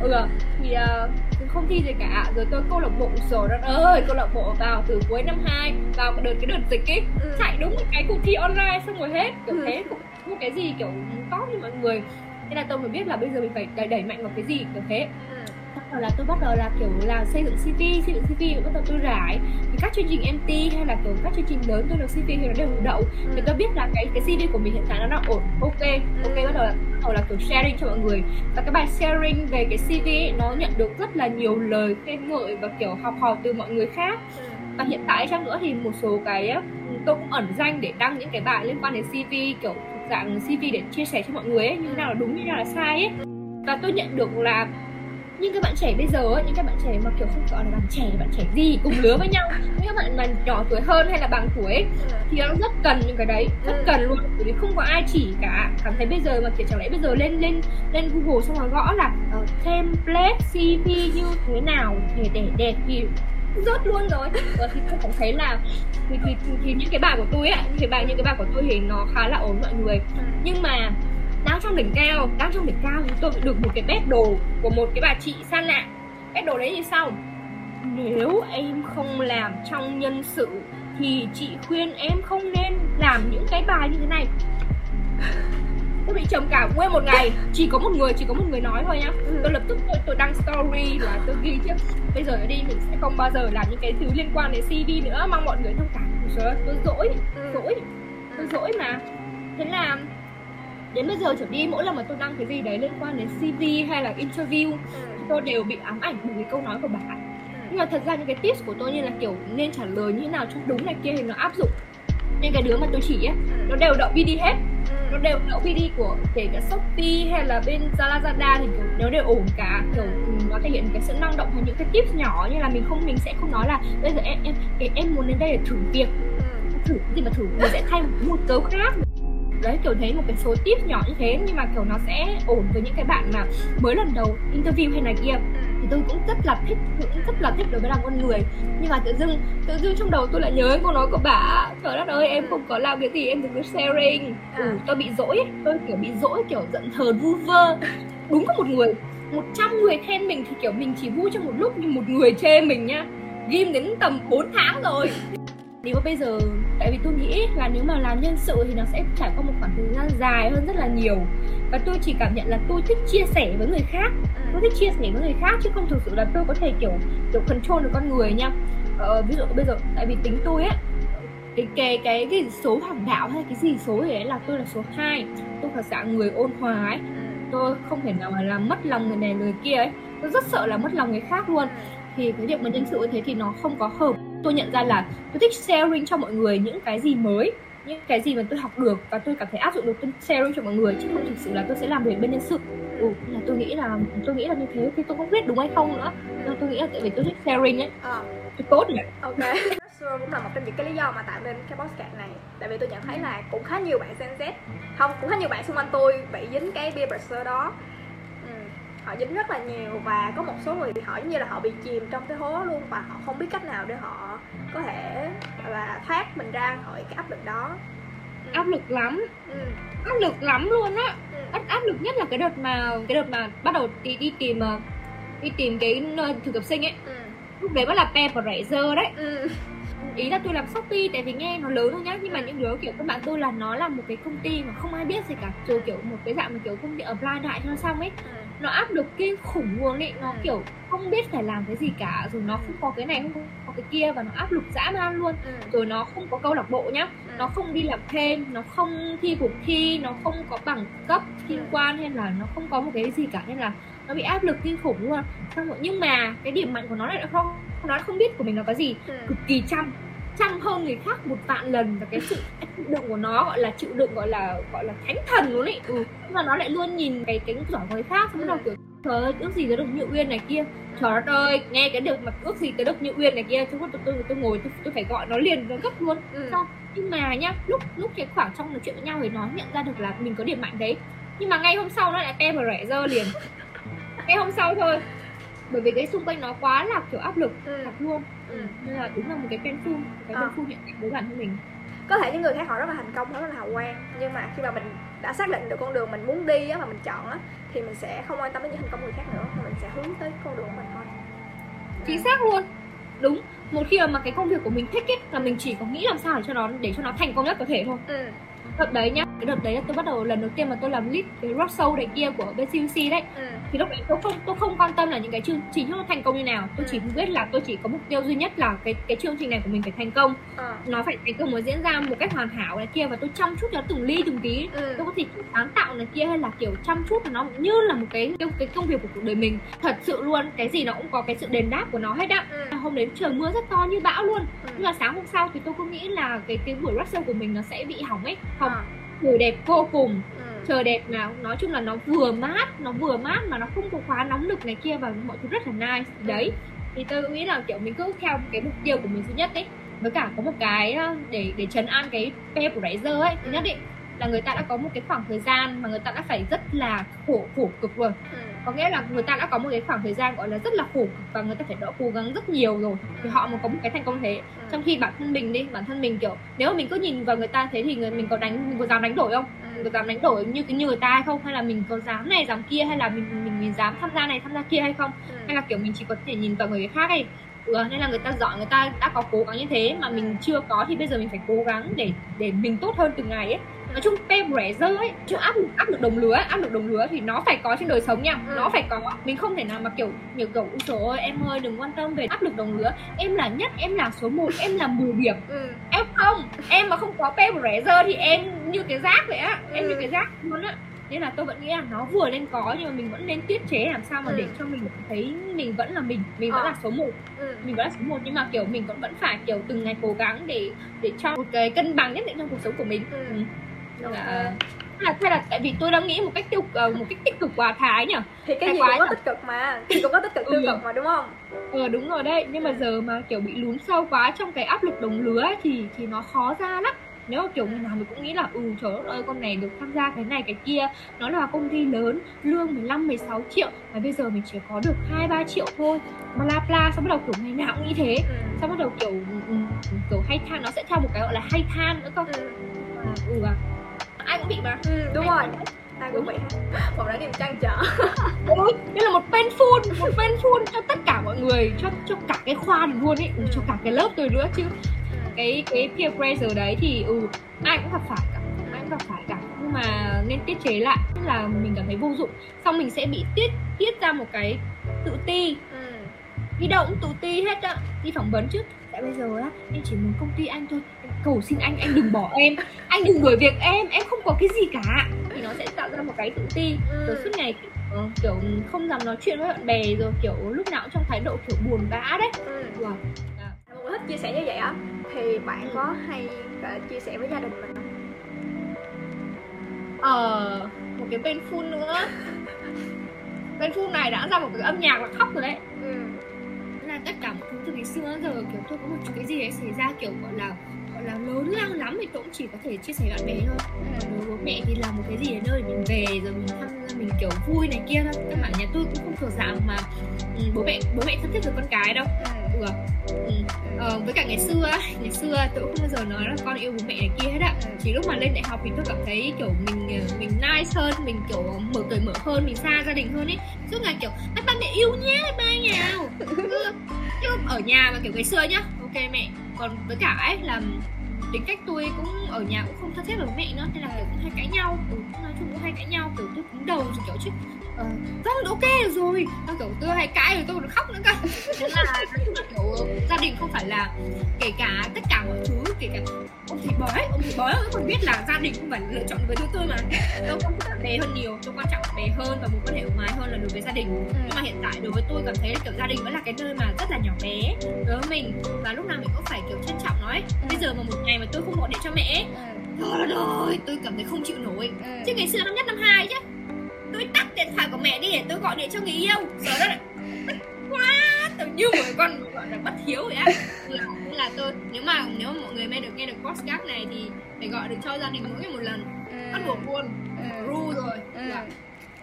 Ừ thì uh, không thi gì cả. Rồi tôi câu lạc bộ rồi đất ơi câu lạc bộ vào từ cuối năm 2 vào cái đợt cái đợt dịch ấy ừ. chạy đúng một cái cuộc thi online xong rồi hết. Kiểu ừ. thế cũng một cái gì kiểu tốt như mọi người thế là tôi mới biết là bây giờ mình phải đẩy, đẩy mạnh vào cái gì kiểu thế. Ừ. bắt đầu là tôi bắt đầu là kiểu là xây dựng CV xây dựng CV bắt đầu tôi rải. Thì các chương trình MT hay là kiểu các chương trình lớn tôi được CV thì nó đều đậu. Ừ. thì tôi biết là cái cái CV của mình hiện tại nó đang ổn ok. Ok bắt đầu là bắt đầu là kiểu sharing cho mọi người. Và cái bài sharing về cái CV ấy, nó nhận được rất là nhiều lời khen ngợi và kiểu học hỏi từ mọi người khác. Ừ. và hiện tại chăng nữa thì một số cái tôi cũng ẩn danh để đăng những cái bài liên quan đến CV kiểu dạng CV để chia sẻ cho mọi người ấy như thế nào là đúng như thế nào là sai ấy và tôi nhận được là những các bạn trẻ bây giờ ấy, những các bạn trẻ mà kiểu không gọi là bạn trẻ bạn trẻ gì cùng lứa với nhau những các bạn mà nhỏ tuổi hơn hay là bằng tuổi ấy, thì nó rất cần những cái đấy rất ừ. cần luôn bởi vì không có ai chỉ cả cảm thấy bây giờ mà kiểu chẳng lẽ bây giờ lên lên lên google xong rồi gõ là uh, template cv như thế nào để để đẹp thì rớt luôn rồi. Và thì tôi cũng thấy là thì, thì, thì, thì những cái bài của tôi á thì bài những cái bài của tôi thì nó khá là ổn mọi người. Ừ. nhưng mà đang trong đỉnh cao đang trong đỉnh cao thì tôi được một cái bét đồ của một cái bà chị xa lạ. Bét đồ đấy như sau nếu em không làm trong nhân sự thì chị khuyên em không nên làm những cái bài như thế này tôi bị trầm cảm nguyên một ngày. Chỉ có một người chỉ có một người nói thôi nhá. Ừ. tôi lập tức tôi, tôi đăng story là tôi ghi chứ. Bây giờ đi mình sẽ không bao giờ làm những cái thứ liên quan đến cv nữa. Mong mọi người thông cảm. Trời tôi dỗi ừ. dỗi tôi dỗi mà. Thế là đến bây giờ trở đi mỗi lần mà tôi đăng cái gì đấy liên quan đến cv hay là interview ừ. tôi đều bị ám ảnh bởi cái câu nói của bà ừ. nhưng mà thật ra những cái tips của tôi như là kiểu nên trả lời như thế nào cho đúng này kia thì nó áp dụng. Nên cái đứa mà tôi chỉ ấy nó đều đậu BD hết nó đều đậu BD của kể cả Shopee hay là bên Lazada thì kiểu nó đều ổn cả. Kiểu ừ, nó thể hiện cái sự năng động hay những cái tips nhỏ như là mình không mình sẽ không nói là bây giờ em em em muốn đến đây để thử việc. Ừ. thử gì mà thử? Mình sẽ thay một cấu khác đấy kiểu thấy một cái số tip nhỏ như thế nhưng mà kiểu nó sẽ ổn với những cái bạn mà mới lần đầu interview hay này kia. Thì tôi cũng rất là thích cũng rất là thích đối với làm con người. Nhưng mà tự dưng tự dưng trong đầu tôi lại nhớ câu nói của bà trời đất ơi em không có làm cái gì em đừng có sharing. Ừ, tôi bị dỗi tôi kiểu bị dỗi kiểu giận thờ vu vơ. Đúng có một người một trăm người khen mình thì kiểu mình chỉ vui trong một lúc nhưng một người chê mình nhá. Ghim đến tầm 4 tháng rồi nếu mà bây giờ tại vì tôi nghĩ là nếu mà làm nhân sự thì nó sẽ trải qua một khoảng thời gian dài hơn rất là nhiều. Và tôi chỉ cảm nhận là tôi thích chia sẻ với người khác. Ừ. tôi thích chia sẻ với người khác chứ không thực sự là tôi có thể kiểu kiểu control được con người nha. Ờ, ví dụ bây giờ tại vì tính tôi á cái cái cái cái số hoàng đạo hay cái gì số ấy là tôi là số 2 tôi thật dạng người ôn hòa ấy. Ừ. tôi không thể nào mà làm mất lòng người này người kia ấy. Tôi rất sợ là mất lòng người khác luôn thì cái việc mà nhân sự như thế thì nó không có hợp. Tôi nhận ra là tôi thích sharing cho mọi người những cái gì mới những cái gì mà tôi học được và tôi cảm thấy áp dụng được tôi sharing cho mọi người chứ không thực sự là tôi sẽ làm việc bên nhân sự. Ừ, là tôi nghĩ là tôi nghĩ là như thế thì tôi không biết đúng hay không nữa. Nhưng tôi nghĩ là tại vì tôi thích sharing ấy. À. tôi tốt nhỉ? Ok. Cũng là một trong những cái lý do mà tạo nên cái podcast này. Tại vì tôi nhận thấy là cũng khá nhiều bạn Gen Z không cũng khá nhiều bạn xung quanh tôi bị dính cái peer pressure đó họ dính rất là nhiều và có một số người thì họ giống như là họ bị chìm trong cái hố luôn và họ không biết cách nào để họ có thể là thoát mình ra khỏi cái áp lực đó ừ. áp lực lắm ừ. áp lực lắm luôn á ừ. áp lực nhất là cái đợt mà cái đợt mà bắt đầu đi đi tìm ờ, đi tìm cái nơi thực tập sinh ấy ừ. lúc đấy bắt là pe và rẻ dơ đấy ừ ý là tôi làm shopee tại vì nghe nó lớn thôi nhá nhưng mà những đứa kiểu các bạn tôi là nó là một cái công ty mà không ai biết gì cả rồi kiểu một cái dạng mà kiểu công ty apply đại cho nó xong ấy ừ. Nó áp lực kinh khủng luôn ấy nó ừ. kiểu không biết phải làm cái gì cả rồi nó không có cái này không có cái kia và nó áp lực dã man luôn. Ừ. rồi nó không có câu lạc bộ nhá. Nó không đi làm thêm nó không thi cuộc thi nó không có bằng cấp liên quan hay là nó không có một cái gì cả nên là nó bị áp lực kinh khủng luôn. Xong rồi nhưng mà cái điểm mạnh của nó lại không nó không biết của mình là có gì. Ừ. cực kỳ chăm chăm hơn người khác một vạn lần và cái sự chịu đựng của nó gọi là chịu đựng gọi là gọi là thánh thần luôn ấy ừ. nhưng mà nó lại luôn nhìn cái cái giỏi người khác xong ừ. kiểu trời ơi ước gì tới được như uyên này kia trời đất ơi nghe cái được mà ước gì tới được như uyên này kia chúng tôi tôi tôi ngồi tôi, tôi phải gọi nó liền nó gấp luôn ừ. Xong, nhưng mà nhá lúc lúc cái khoảng trong nói chuyện với nhau thì nó nhận ra được là mình có điểm mạnh đấy nhưng mà ngay hôm sau nó lại tem và rẻ dơ liền ngay hôm sau thôi bởi vì cái xung quanh nó quá là kiểu áp lực ừ. thật luôn ừ. nên là đúng là một cái painful một cái à. painful hiện tại với bản thân mình. Có thể những người khác họ rất là thành công rất là hào quang nhưng mà khi mà mình đã xác định được con đường mình muốn đi á mà mình chọn á thì mình sẽ không quan tâm đến những thành công người khác nữa mà mình sẽ hướng tới con đường của mình thôi. Chính xác luôn. Đúng một khi mà cái công việc của mình thích ấy là mình chỉ có nghĩ làm sao để cho nó để cho nó thành công nhất có thể thôi. Ừ đợt đấy nhá cái đợt đấy là tôi bắt đầu lần đầu tiên mà tôi làm lead cái rock show này kia của bên CUC đấy ừ. thì lúc đấy tôi không tôi không quan tâm là những cái chương trình nó thành công như nào tôi ừ. chỉ biết là tôi chỉ có mục tiêu duy nhất là cái cái chương trình này của mình phải thành công ừ. nó phải thành công mới diễn ra một cách hoàn hảo này kia và tôi chăm chút cho từng ly từng tí ừ. tôi có thể sáng tạo này kia hay là kiểu chăm chút nó như là một cái cái, cái công việc của cuộc đời mình thật sự luôn cái gì nó cũng có cái sự đền đáp của nó hết á ừ. hôm đến trời mưa rất to như bão luôn ừ. nhưng mà sáng hôm sau thì tôi cứ nghĩ là cái cái buổi rock show của mình nó sẽ bị hỏng ấy không? À. Trời đẹp vô cùng. Ừ. trời đẹp mà nói chung là nó vừa mát nó vừa mát mà nó không có quá nóng nực này kia và mọi thứ rất là nice. Ừ. đấy thì tôi nghĩ là kiểu mình cứ theo cái mục tiêu của mình duy nhất đấy với cả có một cái để để trấn an cái pe của Riser ấy. Thứ nhất định là người ta đã có một cái khoảng thời gian mà người ta đã phải rất là khổ khổ cực rồi. Ừ. có nghĩa là người ta đã có một cái khoảng thời gian gọi là rất là khổ cực và người ta phải đã cố gắng rất nhiều rồi thì họ mới có một cái thành công thế ừ. trong khi bản thân mình đi bản thân mình kiểu nếu mà mình cứ nhìn vào người ta thế thì người mình có đánh mình có dám đánh đổi không ừ. mình có dám đánh đổi như cái như người ta hay không hay là mình có dám này dám kia hay là mình mình mình dám tham gia này tham gia kia hay không ừ. hay là kiểu mình chỉ có thể nhìn vào người khác ấy ừ, nên là người ta giỏi người ta đã có cố gắng như thế mà mình chưa có thì bây giờ mình phải cố gắng để để mình tốt hơn từng ngày ấy. Nói chung peer pressure ấy chứ áp lực áp lực đồng lứa áp lực đồng lứa thì nó phải có trên đời sống nha. Ừ. nó phải có. Mình không thể nào mà kiểu nhiều kiểu trời ơi em ơi đừng quan tâm về áp lực đồng lứa. Em là nhất em là số 1 em là 10 điểm. Ừ. em không em mà không có peer pressure thì em như cái rác vậy á. Ừ. em như cái rác luôn á nên là tôi vẫn nghĩ là nó vừa nên có nhưng mà mình vẫn nên tiết chế làm sao mà ừ. để cho mình thấy mình vẫn là mình mình vẫn ờ. là số 1 ừ. mình vẫn là số 1 nhưng mà kiểu mình vẫn vẫn phải kiểu từng ngày cố gắng để để cho một cái cân bằng nhất định trong cuộc sống của mình ừ. Ừ là là hay là tại vì tôi đang nghĩ một cách tiêu uh, một cách tích cực quá thái nhỉ thì cái thái gì cũng có tích cực mà thì cũng có tích cực tiêu ừ. cực mà đúng không ờ đúng rồi đấy nhưng mà giờ mà kiểu bị lún sâu quá trong cái áp lực đồng lứa ấy, thì thì nó khó ra lắm nếu kiểu người nào mình cũng nghĩ là ừ trời ơi con này được tham gia cái này cái kia. Nó là công ty lớn lương 15 16 triệu mà bây giờ mình chỉ có được hai ba triệu thôi. Mà la pla xong bắt đầu kiểu ngày nào cũng nghĩ thế. Ừ. xong bắt đầu kiểu ừ, kiểu hay than nó sẽ theo một cái gọi là hay than nữa cơ. Ừ. À, ừ à. Ai cũng bị mà. Ừ, đúng ai rồi. ai cũng bị. Một đã niềm trăn trở. Ôi đây là một painful một painful cho tất cả mọi người cho cho cả cái khoa này luôn ấy. Ừ. cho cả cái lớp tôi nữa chứ cái cái peer pressure đấy thì ừ ai cũng gặp phải cả ai cũng gặp phải cả. Nhưng mà nên tiết chế lại tức là mình cảm thấy vô dụng. Xong mình sẽ bị tiết tiết ra một cái tự ti. Ừ. đi đâu cũng tự ti hết á. Đi phỏng vấn trước. Tại bây giờ á em chỉ muốn công ty anh thôi. Cầu xin anh anh đừng bỏ em. Anh đừng đuổi việc em em không có cái gì cả. Thì nó sẽ tạo ra một cái tự ti. Ừ. rồi suốt ngày kiểu, kiểu không dám nói chuyện với bạn bè rồi kiểu lúc nào cũng trong thái độ kiểu buồn bã đấy. Ừ. wow thích chia sẻ như vậy á thì bạn có hay chia sẻ với gia đình mình không? Ờ một cái bên full nữa. Bên full này đã ra một cái âm nhạc là khóc rồi đấy. Ừ. là tất cả mọi thứ từ ngày xưa giờ kiểu tôi có một cái gì đấy xảy ra kiểu gọi là gọi là lớn lao lắm thì tôi cũng chỉ có thể chia sẻ bạn bè thôi. Ừ. đối bố mẹ thì làm một cái gì ở nơi để mình về rồi mình thăm mình kiểu vui này kia thôi. Các bạn nhà tôi cũng không thuộc dạng mà ừ, bố mẹ bố mẹ thân thiết với con cái đâu. Ừ. Ừ. Ờ, với cả ngày xưa ngày xưa tôi cũng không bao giờ nói là con yêu bố mẹ này kia hết ạ chỉ lúc mà lên đại học thì tôi cảm thấy kiểu mình ờ, mình nice hơn mình kiểu mở cởi mở hơn mình xa gia đình hơn ấy. Suốt ngày kiểu ba mẹ yêu nhé ba nhau chứ ở nhà mà kiểu ngày xưa nhá ok mẹ còn với cả ấy là tính cách tôi cũng ở nhà cũng không thân thiết với mẹ nữa nên là kiểu cũng hay cãi nhau. Ừ, nói chung cũng hay cãi nhau kiểu tôi cứng đầu rồi kiểu chứ. Ờ, uh, là ok rồi. Tao kiểu tôi hay cãi rồi tôi còn khóc nữa cơ. Nên là kiểu gia đình không phải là kể cả tất cả mọi thứ kể cả ông thầy bói. Ông thầy bói cũng còn biết là gia đình không phải lựa chọn với đứa tôi mà. Tôi thích bạn bè hơn nhiều tôi quan trọng bè hơn và mối quan hệ ngoài hơn là đối với gia đình. Ừ. nhưng mà hiện tại đối với tôi cảm thấy kiểu gia đình vẫn là cái nơi mà rất là nhỏ bé đối với mình. Và lúc nào mình cũng phải kiểu trân trọng nó ấy. Bây giờ mà một ngày mà tôi không gọi điện cho mẹ trời ơi tôi cảm thấy không chịu nổi. Ừ. chứ ngày xưa năm nhất năm hai chứ. Tôi tắt điện thoại của mẹ đi để tôi gọi điện cho người yêu. Giờ đó tự như một con gọi là bất hiếu vậy á là, là tôi nếu mà nếu mà mọi người nghe được nghe được podcast này thì phải gọi được cho gia đình mỗi ngày một lần ừ. bắt buộc luôn ừ. ru rồi ừ. Dạ.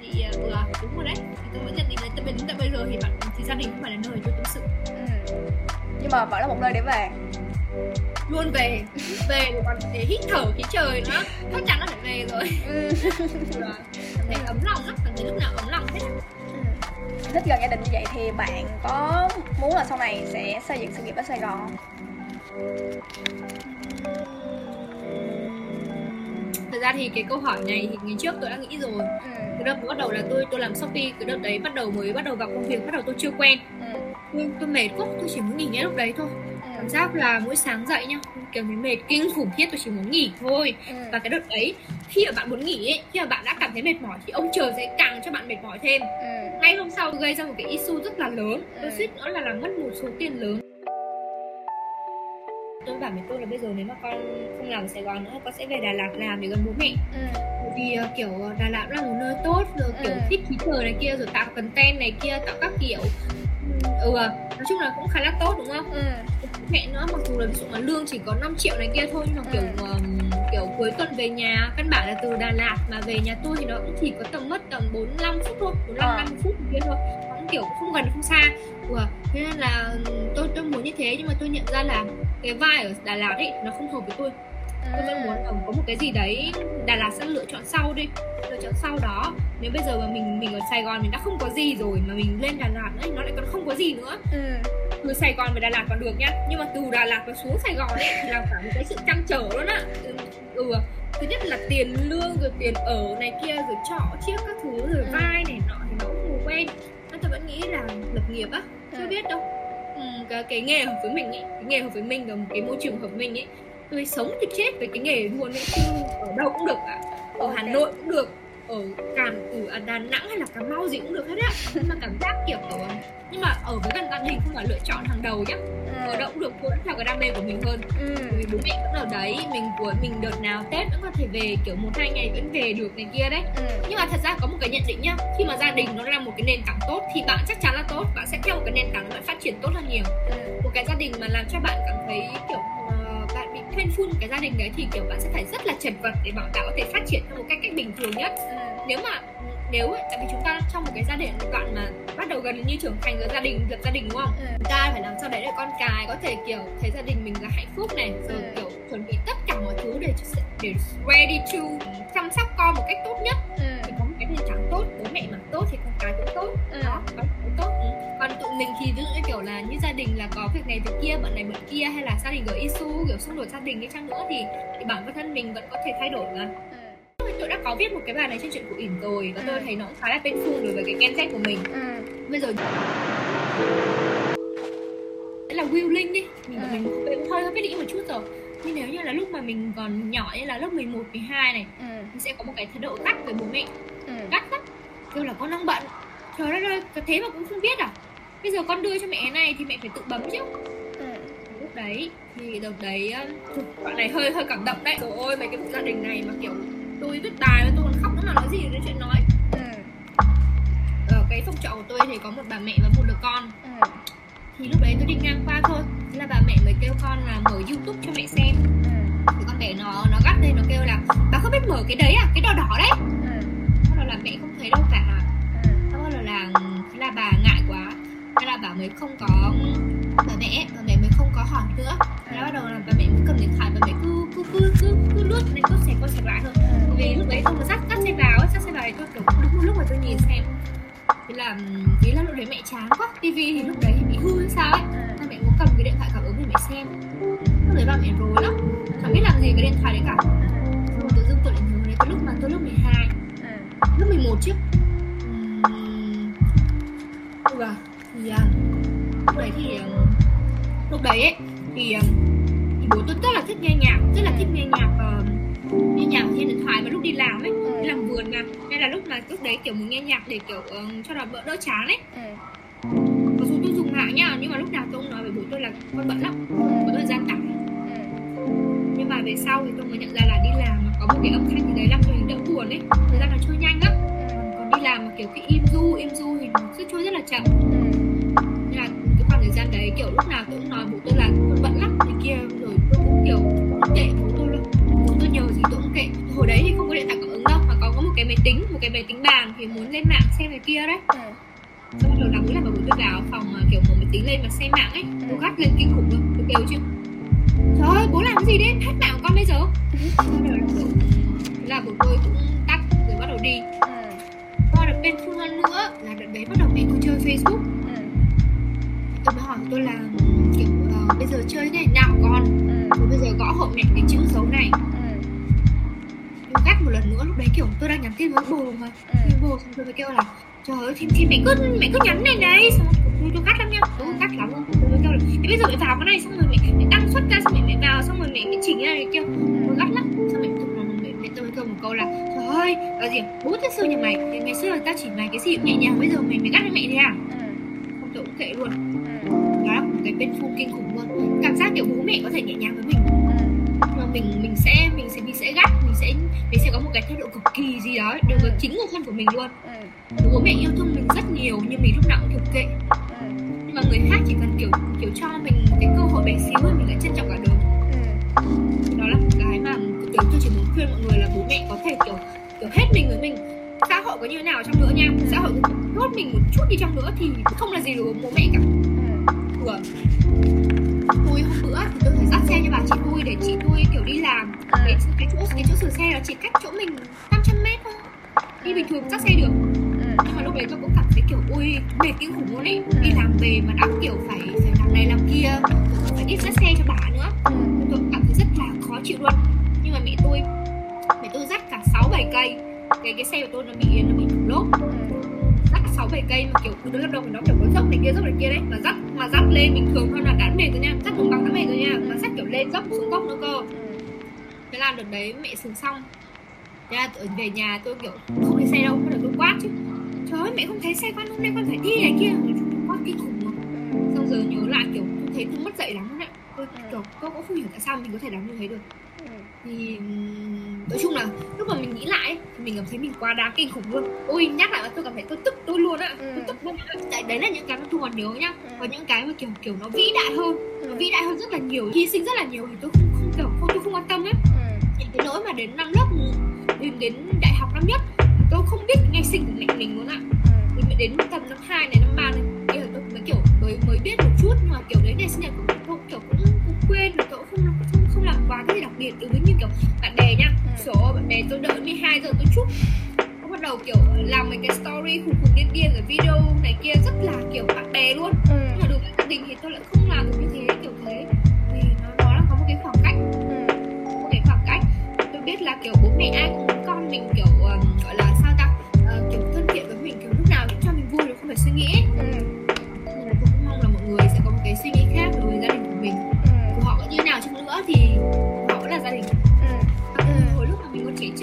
thì uh, đúng rồi đấy thì tôi vẫn nhận định là tại tại bây giờ thì bạn thì gia đình không phải là nơi tôi tâm sự ừ. nhưng mà vẫn là một nơi để về luôn về về để còn để hít thở khí trời nữa chắc chắn là phải về rồi ừ. cảm thấy ấm lòng lắm cảm thấy lúc nào ấm lòng hết. Thích gần gia đình như vậy thì bạn có muốn là sau này sẽ xây dựng sự nghiệp ở Sài Gòn thật ra thì cái câu hỏi này thì ngày trước tôi đã nghĩ rồi ừ. cái đợt bắt đầu là tôi tôi làm shopee cái đợt đấy bắt đầu mới bắt đầu vào công việc bắt đầu tôi chưa quen ừ. tôi, tôi mệt quá tôi chỉ muốn nghỉ ngay lúc đấy thôi cảm giác là mỗi sáng dậy nhá kiểu thấy mệt kinh khủng khiếp tôi chỉ muốn nghỉ thôi ừ. và cái đợt đấy khi mà bạn muốn nghỉ ấy khi mà bạn đã cảm thấy mệt mỏi thì ông trời sẽ càng cho bạn mệt mỏi thêm ừ. ngay hôm sau gây ra một cái issue rất là lớn ừ. tôi suýt nữa là làm mất một số tiền lớn tôi bảo với tôi là bây giờ nếu mà con không làm ở Sài Gòn nữa con sẽ về Đà Lạt làm để gần bố mẹ ừ. vì uh, kiểu Đà Lạt là một nơi tốt rồi kiểu ừ. thích khí trời này kia rồi tạo content này kia tạo các kiểu ừ nói chung là cũng khá là tốt đúng không ừ. mẹ nữa mặc dù là ví dụ mà lương chỉ có 5 triệu này kia thôi nhưng mà kiểu ừ. um, kiểu cuối tuần về nhà căn bản là từ Đà Lạt mà về nhà tôi thì nó cũng chỉ có tầm mất tầm 45 phút thôi 45 à. 50 phút kia thôi nó cũng kiểu không gần không xa ừ. thế nên là tôi tôi muốn như thế nhưng mà tôi nhận ra là cái vai ở Đà Lạt ấy nó không hợp với tôi tôi vẫn muốn là có một cái gì đấy Đà Lạt sẽ lựa chọn sau đi. Lựa chọn sau đó. Nếu bây giờ mà mình mình ở Sài Gòn mình đã không có gì rồi mà mình lên Đà Lạt ấy nó lại còn không có gì nữa. Ừ. từ Sài Gòn về Đà Lạt còn được nhá nhưng mà từ Đà Lạt và xuống Sài Gòn ấy thì làm cả một cái sự trăn trở luôn á. Ừ, ừ. Thứ nhất là tiền lương rồi tiền ở này kia rồi trọ chiếc các thứ rồi ừ. vai này nọ thì nó cũng không quen. Nên tôi vẫn nghĩ là lập nghiệp á chưa ừ. biết đâu. Ừ, cái, cái nghề hợp với mình ấy cái nghề hợp với mình và một cái môi trường hợp với mình ấy tôi sống thì chết với cái nghề luôn ấy chứ ở đâu cũng được ạ ở Hà Nội cũng được ở Cam ở Đà Nẵng hay là Cà Mau gì cũng được hết á nhưng mà cảm giác kiểu ở nhưng mà ở với gần gia đình không phải lựa chọn hàng đầu nhá ừ. ở đâu cũng được cuốn theo cái đam mê của mình hơn ừ. vì bố mẹ vẫn ở đấy mình của mình đợt nào tết vẫn có thể về kiểu một hai ngày vẫn về được này kia đấy ừ. nhưng mà thật ra có một cái nhận định nhá khi mà gia đình nó là một cái nền tảng tốt thì bạn chắc chắn là tốt bạn sẽ theo một cái nền tảng bạn phát triển tốt hơn nhiều ừ. một cái gia đình mà làm cho bạn cảm thấy kiểu painful cái gia đình đấy thì kiểu bạn sẽ phải rất là chật vật để bảo bạn có thể phát triển theo một cách cách bình thường nhất ừ. nếu mà nếu ấy, tại vì chúng ta trong một cái gia đình đoạn mà bắt đầu gần như trưởng thành rồi gia đình lập gia đình đúng không ừ. chúng ta phải làm sao để để con cái có thể kiểu thấy gia đình mình là hạnh phúc này rồi ừ. kiểu chuẩn bị tất cả mọi thứ để để ready to chăm sóc con một cách tốt nhất ừ. thì có một cái nền tảng tốt bố mẹ mà tốt thì con cái cũng tốt ừ. đó. Còn tụi mình thì ví dụ như kiểu là như gia đình là có việc này việc kia bận này bận kia hay là gia đình có issue kiểu xung đột gia đình đi chăng nữa thì, thì bản thân mình vẫn có thể thay đổi mà ừ tôi đã có viết một cái bài này trên chuyện của ỉn rồi và ừ. tôi thấy nó cũng khá là painful đối với cái Gen Z của mình ừ. bây giờ là willing đi mình ừ. mình cũng hơi hơi biết định một chút rồi nhưng nếu như là lúc mà mình còn nhỏ như là lớp 11, 12 này ừ. mình sẽ có một cái thái độ gắt với bố mẹ ừ. gắt lắm kêu là con đang bận trời đất ơi thế mà cũng không biết à bây giờ con đưa cho mẹ này thì mẹ phải tự bấm chứ ừ. lúc đấy thì đợt đấy bạn này hơi hơi cảm động đấy rồi ôi mấy cái gia đình này mà kiểu tôi viết bài và tôi còn khóc nữa mà nói gì đến chuyện nói ừ. ở cái phòng trọ của tôi thì có một bà mẹ và một đứa con ừ. thì lúc đấy tôi đi ngang qua thôi thế là bà mẹ mới kêu con là mở youtube cho mẹ xem ừ. thì con bé nó nó gắt lên nó kêu là bà không biết mở cái đấy à cái đỏ đỏ đấy ừ. là mẹ không thấy đâu cả ừ. là là bà ngại thế là bà mới không có bà mẹ bà mẹ mới không có hỏi nữa. Thế là bắt đầu là bà mẹ mới cầm điện thoại bà mẹ cứ cứ cứ cứ, cứ lướt lên cứ xẹt qua xẹt lại thôi. Vì lúc đấy tôi mà dắt dắt xe vào dắt xe vào thì tôi kiểu đúng một lúc mà tôi nhìn xem. Thì là ý là lúc đấy mẹ chán quá. Tivi thì lúc đấy bị hư hay sao ấy. À. mẹ muốn cầm cái điện thoại cảm ứng để mẹ xem. Lúc đấy bà mẹ rối lắm. Chẳng biết làm gì cái điện thoại đấy cả. Xong rồi tự dưng tôi lại nhớ đến cái lúc mà tôi lớp 12 à. lớp 11 chứ lúc đấy thì uh, lúc đấy ấy thì uh, thì bố tôi rất là thích nghe nhạc rất là thích nghe nhạc uh, nghe nhạc trên điện thoại mà lúc đi làm ấy ừ. đi làm vườn mà. Nên là lúc mà lúc đấy kiểu muốn nghe nhạc để kiểu uh, cho nó đỡ đỡ chán ấy. Ừ. mặc dù tôi dùng mạng nha nhưng mà lúc nào tôi cũng nói với bố tôi là con bận lắm bố tôi gian tải. Ừ. nhưng mà về sau thì tôi mới nhận ra là đi làm mà có một cái âm thanh gì đấy làm cho mình đỡ buồn ấy. Thời gian nó trôi nhanh lắm. Còn đi làm mà kiểu cái im du im du thì nó sẽ trôi rất là chậm gian đấy kiểu lúc nào tôi cũng nói bố tôi là con bận lắm này kia rồi tôi cũng kiểu kệ bố tôi luôn. Tôi nhờ gì tôi cũng kệ. Hồi đấy thì không có điện thoại cảm ứng đâu mà có có một cái máy tính một cái máy tính bàn thì muốn lên mạng xem cái kia đấy. Ừ. xong rồi đầu là bố tôi vào phòng mà kiểu một máy tính lên mà xem mạng ấy ừ. tôi gắt lên kinh khủng luôn tôi kêu chứ. Trời ơi bố làm cái gì đấy hết mạng của con bây giờ? Là bố tôi cũng tắt rồi bắt đầu đi. Ừ. qua được bên phương hơn nữa là đợt đấy bắt đầu mẹ tôi chơi facebook ừ. tôi là kiểu uh, bây giờ chơi thế nào con ừ. rồi bây giờ gõ hộ mẹ cái chữ dấu này tôi gắt một lần nữa lúc đấy kiểu tôi đang nhắn tin với bồ mà ừ. bồ xong tôi mới kêu là trời ơi thì, thì mẹ cứ mẹ cứ nhắn này này xong tôi, tôi gắt lắm nha tôi gắt lắm luôn tôi mới kêu là thế bây giờ mẹ vào cái này xong rồi mẹ, mẹ đăng xuất ra xong rồi mẹ vào xong rồi mẹ mẹ chỉnh này kêu tôi gắt lắm xong mẹ tôi mẹ, tôi mới kêu một câu là trời ơi là gì bố thế xưa nhà mày thì ngày xưa người ta chỉ mày cái gì cũng nhẹ nhàng bây giờ mày mày gắt với mẹ thế à ừ. không tôi cũng kệ luôn ừ. là cái bên phu kinh khủng luôn. Cảm giác kiểu bố mẹ có thể nhẹ nhàng với mình. Mà mình mình sẽ mình sẽ mình sẽ gắt mình sẽ mình sẽ có một cái thái độ cực kỳ gì đó đối với chính người thân của mình luôn. Ừ. bố mẹ yêu thương mình rất nhiều nhưng mình lúc nào cũng kiểu kệ. Ừ. nhưng mà người khác chỉ cần kiểu kiểu cho mình cái cơ hội bé xíu thì mình lại trân trọng cả đời. Ừ. đó là một cái mà tôi, tôi chỉ muốn khuyên mọi người là bố mẹ có thể kiểu kiểu hết mình với mình. Xã hội có như thế nào trong nữa nha. Xã hội tốt mình một chút đi trong nữa thì không là gì được bố mẹ cả ừ tôi hôm bữa thì tôi phải dắt xe cho bà chị tôi để chị tôi kiểu đi làm. À. cái, cái chỗ cái chỗ sửa xe là chỉ cách chỗ mình 500 mét thôi. Đi bình thường dắt xe được. Ừ. nhưng mà lúc đấy tôi cũng cảm thấy kiểu ui mệt kinh khủng luôn ấy. Đi làm về mà đã kiểu phải phải làm này làm kia phải đi dắt xe cho bà nữa. Ừ. tôi cũng cảm thấy rất là khó chịu luôn. Nhưng mà mẹ tôi mẹ tôi dắt cả sáu bảy cây. Cái cái xe của tôi nó bị nó bị lốp. Ừ sáu bảy cây mà, kiểu cứ đứng đầu nó, kiểu, có dốc này kia, dốc này kia đấy. Mà dắt mà dắt lên bình thường thôi là đã mệt rồi nha. Dắt vùng bằng đã mệt rồi nha. Mà dắt, kiểu, lên dốc, xuống dốc nữa cơ. Thế làm được đấy mẹ sừng xong. Ra về nhà tôi, kiểu, không thấy xe đâu không được tôi quát chứ. Trời ơi, mẹ không thấy xe, con hôm nay con phải đi này kia. Quát kinh khủng mà xong giờ nhớ lại, kiểu thấy tôi mất dậy lắm đấy. Tôi, kiểu, tôi cũng không hiểu tại sao mình có thể làm như thế được. Thì nói chung là lúc mà mình nghĩ lại thì mình cảm thấy mình quá đáng kinh khủng luôn. Ôi, nhắc lại là tôi cảm thấy tôi đấy là những cái mà tôi còn nhớ nhá ừ. những cái mà kiểu kiểu nó vĩ đại hơn ừ. vĩ đại hơn rất là nhiều hy sinh rất là nhiều thì tôi không không kiểu không tôi không quan tâm á ừ. cái nỗi mà đến năm lớp đến đến đại học năm nhất tôi không biết ngày sinh của mẹ mình luôn ạ ừ. mình đến tầm năm hai này năm ba này bây giờ tôi mới kiểu mới mới biết một chút nhưng mà kiểu đến ngày sinh nhật của mình tôi kiểu cũng, cũng quên rồi tôi cũng không không không làm quá cái gì đặc biệt đối với như kiểu bạn bè nha ừ. số bạn bè tôi đợi 12 giờ tôi chúc đầu kiểu làm mấy cái story khùng khùng điên điên ở video này kia rất là kiểu bạn bè luôn ừ. nhưng mà đối với gia đình thì tôi lại không làm được như thế kiểu thế thì nó đó là có một cái khoảng cách ừ. một cái khoảng cách tôi biết là kiểu bố mẹ ai cũng muốn con mình kiểu uh, gọi là sao ta uh, kiểu thân thiện với mình kiểu lúc nào cũng cho mình vui được không phải suy nghĩ ừ.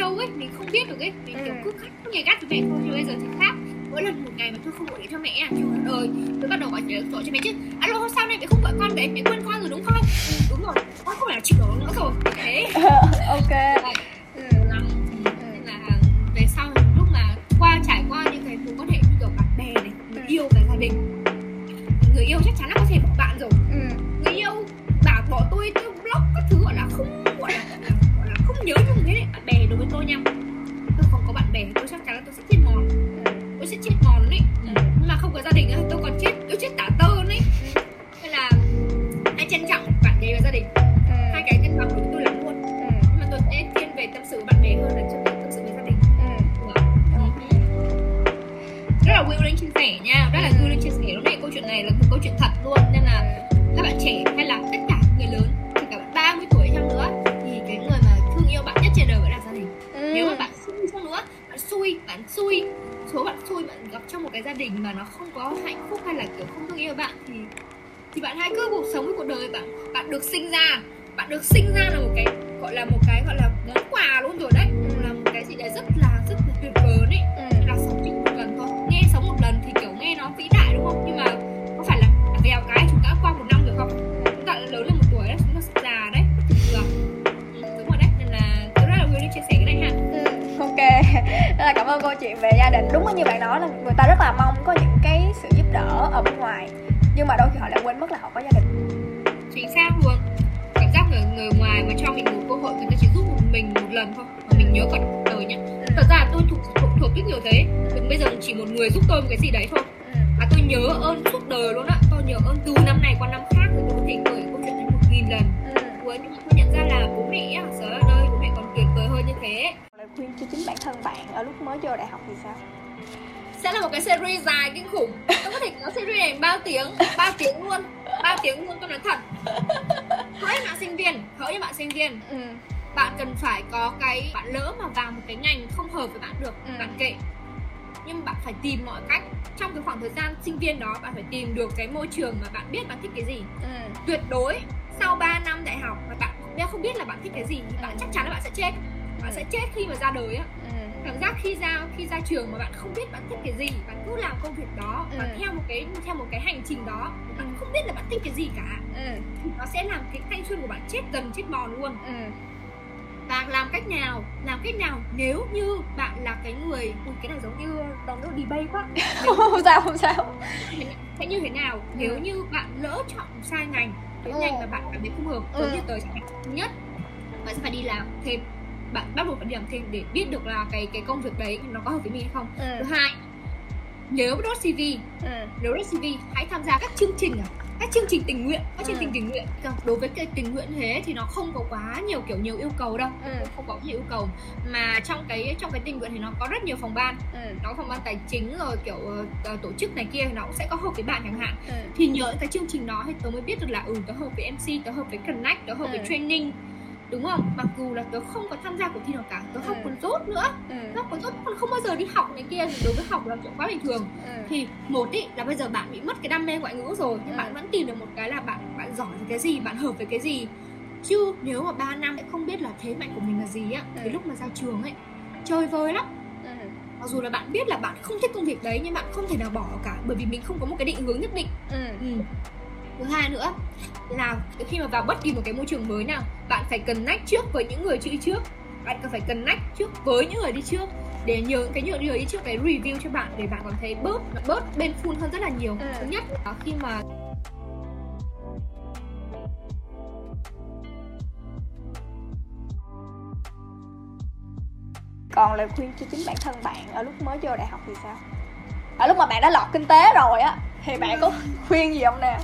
Trâu ấy mình không biết được ấy. Mình kiểu cứ cắt cứ nghe gắt với mẹ thôi nhưng bây giờ thì khác. Mỗi lần một ngày mà tôi không gọi điện cho mẹ à trời ơi tôi bắt đầu gọi điện cho mẹ chứ. Alo hôm sau này mẹ không gọi con về mẹ quên con rồi đúng không? Ừ, đúng rồi. Con không phải là chịu nổi nữa rồi. Thế. Ok. Ừ. lắm. Nên là về sau lúc mà qua trải qua những cái mối quan hệ như kiểu bạn bè này người ừ. yêu và gia đình người yêu chắc chắn là có thể bỏ bạn rồi. Ừ. người yêu bảo bỏ tôi tôi block các thứ gọi là không không nhớ như thế này bạn bè đối với tôi nha. Tôi không có bạn bè tôi chắc chắn là tôi sẽ chết mòn. Ừ. tôi sẽ chết mòn đấy. Ừ. nhưng mà không có gia đình tôi còn chết. Tôi chết tả tơ đấy. Nên là hãy trân trọng bạn bè và gia đình. Ừ. hai cái cân bằng của tôi lắm luôn. Ừ. nhưng mà tôi sẽ thiên về tâm sự bạn bè hơn là chân tâm sự với gia đình. Ừ. rất là vui lên chia sẻ nha. Rất là vui lên chia sẻ lúc này câu chuyện này là một câu chuyện thật luôn. Nên là các bạn trẻ hay là tất cả xui bạn xui. Số bạn xui bạn gặp trong một cái gia đình mà nó không có hạnh phúc hay là, kiểu, không thương yêu bạn thì thì bạn hãy cứ cuộc sống với cuộc đời bạn. Bạn được sinh ra, bạn được sinh ra là một cái, gọi là một cái, gọi là món quà luôn rồi đấy. Là một cái gì đấy rất là rất là tuyệt vời đấy. Rất là cảm ơn câu chuyện về gia đình. Đúng như bạn nói là người ta rất là mong có những cái sự giúp đỡ ở bên ngoài nhưng mà đôi khi họ lại quên mất là họ có gia đình. Chính xác luôn. Cảm giác người người ngoài mà cho mình một cơ hội người ta chỉ giúp mình một lần thôi mà mình nhớ cả đời nhá. Ừ. thật ra là tôi thuộc thuộc, thuộc rất nhiều thế. Đừng bây giờ chỉ một người giúp tôi một cái gì đấy thôi. Ừ. mà tôi nhớ ơn suốt đời luôn á. Tôi nhớ ơn từ năm này qua năm khác rồi tôi có thể kể câu chuyện này một nghìn lần. Ừ. nhưng mà tôi nhận ra là bố mẹ á sở ơi bố mẹ còn tuyệt vời hơn như thế khuyên cho chính bản thân bạn ở lúc mới vô đại học thì sao sẽ là một cái series dài kinh khủng tôi có thể nói series này bao tiếng ba tiếng luôn ba tiếng luôn tôi nói thật hỡi bạn sinh viên hỡi bạn sinh viên ừ. bạn cần phải có cái bạn lỡ mà vào một cái ngành không hợp với bạn được ừ. bạn kệ nhưng bạn phải tìm mọi cách trong cái khoảng thời gian sinh viên đó bạn phải tìm được cái môi trường mà bạn biết bạn thích cái gì ừ. tuyệt đối sau 3 năm đại học mà bạn không biết là bạn thích cái gì thì bạn ừ. chắc chắn là bạn sẽ chết bạn ừ. sẽ chết khi mà ra đời á ừ cảm giác khi ra khi ra trường mà bạn không biết bạn thích cái gì bạn cứ làm công việc đó ừ. và theo một cái theo một cái hành trình đó bạn ừ. không biết là bạn thích cái gì cả ừ. thì nó sẽ làm cái thanh xuân của bạn chết dần chết mòn luôn ừ. và làm cách nào làm cách nào nếu như bạn là cái người ui cái này giống như đón nó đi bay quá không sao không sao sẽ như thế nào nếu như bạn lỡ chọn sai ngành cái ừ. ngành mà bạn cảm thấy không hợp giống ừ. như tới nhất bạn sẽ phải đi làm thêm bạn bắt buộc phải đi làm thêm để biết được là cái cái công việc đấy nó có hợp với mình hay không ừ. thứ hai nếu đốt cv ừ. nếu đốt cv hãy tham gia các chương trình à các chương trình tình nguyện các chương ừ. trình tình nguyện đối với cái tình nguyện thế thì nó không có quá nhiều kiểu nhiều yêu cầu đâu ừ. không có nhiều yêu cầu mà trong cái trong cái tình nguyện thì nó có rất nhiều phòng ban ừ. nó có phòng ban tài chính rồi kiểu uh, tổ chức này kia nó cũng sẽ có hợp với bạn chẳng hạn ừ. thì nhớ cái chương trình đó thì tớ mới biết được là ừ tớ hợp với mc tớ hợp với connect tớ hợp ừ. với training đúng không mặc dù là tớ không có tham gia cuộc thi nào cả tớ học ừ. còn tốt nữa ừ. tớ còn tốt còn không bao giờ đi học này kia đối với học là chuyện quá bình thường ừ. thì một ý là bây giờ bạn bị mất cái đam mê ngoại ngữ rồi nhưng ừ. bạn vẫn tìm được một cái là bạn bạn giỏi về cái gì bạn hợp với cái gì chứ nếu mà 3 năm lại không biết là thế mạnh của mình là gì á ừ. thì lúc mà ra trường ấy chơi vơi lắm ừ. mặc dù là bạn biết là bạn không thích công việc đấy nhưng bạn không thể nào bỏ cả bởi vì mình không có một cái định hướng nhất định ừ. Ừ thứ hai nữa là khi mà vào bất kỳ một cái môi trường mới nào bạn phải cần nách trước với những người đi trước. Bạn cần phải cần nách trước với những người đi trước để nhớ cái những người đi trước cái review cho bạn để bạn còn thấy bớt bớt bên full hơn rất là nhiều. Ừ. thứ nhất là khi mà còn lời khuyên cho chính bản thân bạn ở lúc mới vô đại học thì sao? Ở lúc mà bạn đã lọt kinh tế rồi á thì bạn có khuyên gì không nè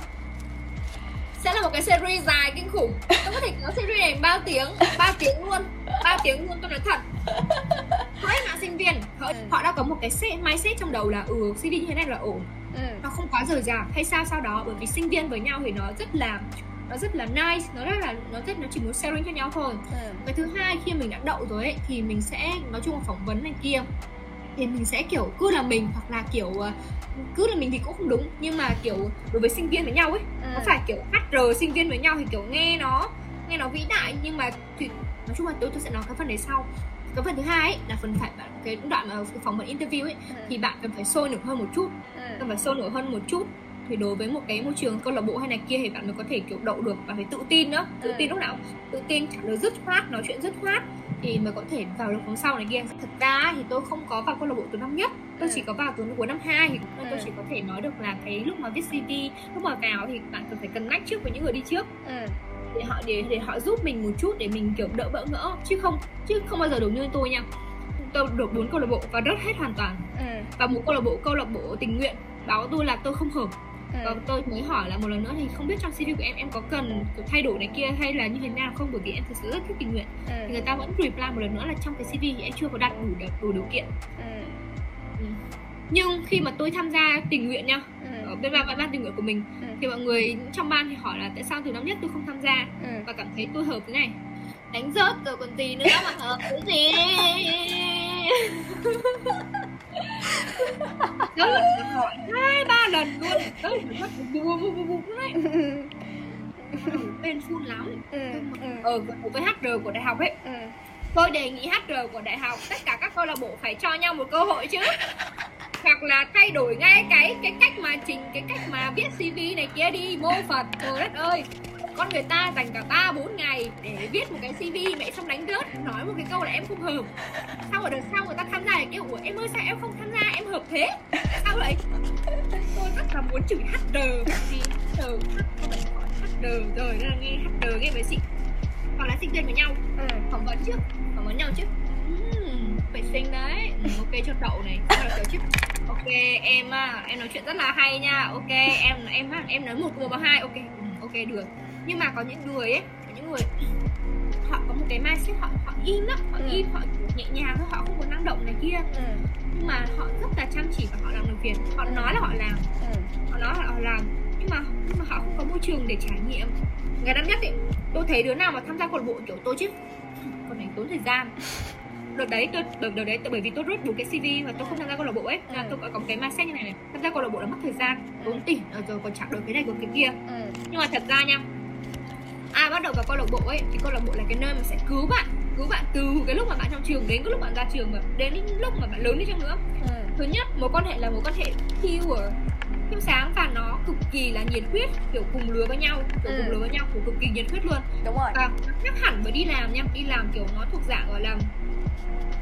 sẽ là một cái series dài kinh khủng. Tôi có thể nói series này bao tiếng ba tiếng luôn ba tiếng luôn tôi nói thật. Hỡi bạn sinh viên. Họ, ừ. họ đã có một cái set mindset trong đầu là ừ cv như thế này là ổn. Ừ. nó không quá rời rạc hay sao sau đó? Bởi vì sinh viên với nhau thì nó rất là nó rất là nice. Nó rất là nó rất nó chỉ muốn sharing cho nhau thôi. Ừ. cái thứ hai khi mình đã đậu rồi ấy thì mình sẽ nói chung là phỏng vấn này kia thì mình sẽ kiểu cứ là mình hoặc là kiểu ờ, cứ là mình thì cũng không đúng nhưng mà kiểu đối với sinh viên với nhau ấy ừ. nó phải kiểu HR sinh viên với nhau thì kiểu nghe nó nghe nó vĩ đại nhưng mà thì nói chung là tôi tôi sẽ nói cái phần đấy sau cái phần thứ hai ấy, là phần phải cái đoạn mà phỏng vấn interview ấy ừ. thì bạn cần phải sôi nổi hơn một chút ừ. cần phải sôi nổi hơn một chút thì đối với một cái môi trường câu lạc bộ hay này kia thì bạn mới có thể kiểu đậu được và phải tự tin nữa tự ừ. tin lúc nào tự tin trả lời dứt khoát nói chuyện dứt khoát thì mới có thể vào được vòng sau này kia. Thực ra thì tôi không có vào câu lạc bộ từ năm nhất. Tôi ừ. chỉ có vào từ cuối năm hai. Thì ừ. tôi chỉ có thể nói được là cái lúc mà viết cv lúc mà vào thì bạn cần phải cân nhắc trước với những người đi trước. Ừ. Để họ để để họ giúp mình một chút để mình kiểu đỡ bỡ ngỡ. Chứ không chứ không bao giờ đúng như tôi nha. Tôi được bốn câu lạc bộ và rớt hết hoàn toàn. Ừ. và một câu lạc bộ câu lạc bộ tình nguyện báo tôi là tôi không hợp ừ. và tôi mới hỏi là một lần nữa thì không biết trong CV của em em có cần thay đổi này kia hay là như thế nào không bởi vì em thực sự rất thích tình nguyện ừ. thì người ta vẫn reply một lần nữa là trong cái CV thì em chưa có đạt đủ đủ điều kiện ừ. Ừ. nhưng khi mà tôi tham gia tình nguyện nha ừ. ở bên ban, ban tình nguyện của mình ừ. thì mọi người trong ban thì hỏi là tại sao từ năm nhất tôi không tham gia ừ. và cảm thấy tôi hợp thế này đánh rớt rồi còn gì nữa mà hợp cái gì là hỏi hai ba lần luôn. Là mất bu bu bu bu đấy. Bên full lắm. Ừ, ừ. ờ với HR của đại học ấy. Ừ. tôi đề nghị HR của đại học tất cả các câu lạc bộ phải cho nhau một cơ hội chứ. Hoặc là thay đổi ngay cái cái cách mà trình cái cách mà viết CV này kia đi mô phật trời đất ơi con người ta dành cả ba bốn ngày để viết một cái cv mẹ xong đánh rớt nói một cái câu là em không hợp. Sau ở đợt sau người ta tham gia kiểu ủa em ơi sao em không tham gia? Em hợp thế. Sao vậy tôi rất là muốn chửi hr gì từ hr rồi là nghe hr nghe với chị. Hoặc là sinh viên với nhau. Ừ. phỏng vấn trước phỏng vấn nhau chứ uhm, vệ sinh đấy. Ok cho đậu này cho là ok em à, em nói chuyện rất là hay nha. Ok em em em nói một một ba hai ok. Ừ, ok được nhưng mà có những người ấy có những người họ có một cái mindset họ họ im lắm họ ừ. im họ nhẹ nhàng thôi họ không có năng động này kia ừ. nhưng mà họ rất là chăm chỉ và họ làm được việc họ nói là họ làm ừ. họ nói là họ làm nhưng mà nhưng mà họ không có môi trường để trải nghiệm ngày năm nhất ấy tôi thấy đứa nào mà tham gia câu lạc bộ kiểu tôi chứ còn phải tốn thời gian đợt đấy tôi đợt, đợt đấy bởi vì tôi rút đủ cái cv và tôi không tham gia câu lạc bộ ấy ừ. tôi có cái mindset như này này tham gia câu lạc bộ là mất thời gian tốn tiền rồi còn trả được cái này còn cái kia ừ. nhưng mà thật ra nha ai bắt đầu vào câu lạc bộ ấy thì câu lạc bộ là cái nơi mà sẽ cứu bạn cứu bạn từ cái lúc mà bạn trong trường đến cái lúc bạn ra trường và đến lúc mà bạn lớn đi chăng nữa ừ. thứ nhất mối quan hệ là mối quan hệ pure khiêm sáng và nó cực kỳ là nhiệt huyết kiểu cùng lứa với nhau kiểu ừ. cùng lứa với nhau kiểu cực kỳ nhiệt huyết luôn đúng rồi và khác hẳn với đi làm nha đi làm kiểu nó thuộc dạng gọi là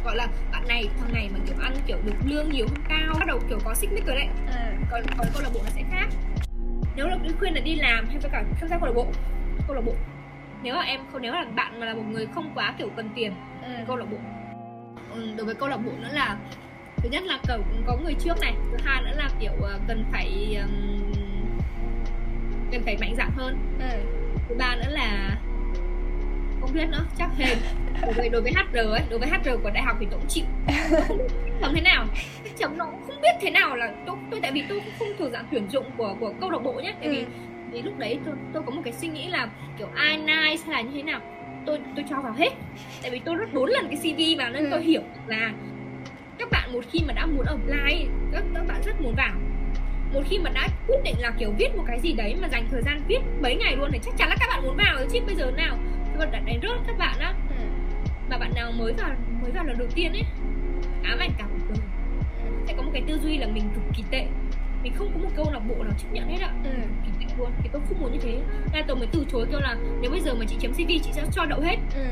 gọi là bạn này thằng này mà kiểu ăn kiểu được lương nhiều hơn cao bắt đầu kiểu có xích mích rồi đấy ừ. còn còn câu lạc bộ nó sẽ khác nếu là khuyên là đi làm hay với cả tham gia câu lạc bộ câu lạc bộ. Nếu mà em không nếu là bạn mà là một người không quá kiểu cần tiền ừ. câu lạc bộ. Ừ, đối với câu lạc bộ nữa là thứ nhất là cầu có người trước này thứ hai nữa là kiểu uh, cần phải um, cần phải mạnh dạn hơn. Ừ. thứ ba nữa là không biết nữa chắc hên. Đối với đối với HR ấy đối với HR của đại học thì tôi cũng chịu. Không thế nào. Chấm nó cũng không biết thế nào là tôi tôi tại vì tôi cũng không thuộc dạng tuyển dụng của của câu lạc bộ nhé tại ừ. vì vì lúc đấy tôi tôi có một cái suy nghĩ là kiểu ai nice hay là như thế nào? Tôi tôi cho vào hết. Tại vì tôi rất bốn lần cái cv mà nên ừ. tôi hiểu là các bạn một khi mà đã muốn apply các các bạn rất muốn vào. Một khi mà đã quyết định là kiểu viết một cái gì đấy mà dành thời gian viết mấy ngày luôn thì chắc chắn là các bạn muốn vào rồi chứ bây giờ nào? Tôi đã đánh rớt các bạn á. Ừ. mà bạn nào mới vào mới vào lần đầu tiên ấy ám ảnh cả cuộc đời. Sẽ có một cái tư duy là mình cực kỳ tệ. Mình không có một câu lạc bộ nào chấp nhận hết ạ ừ. Luôn thì tôi không muốn như thế. Nên tôi mới từ chối kêu là nếu bây giờ mà chị chấm cv chị sẽ cho đậu hết. Ừ.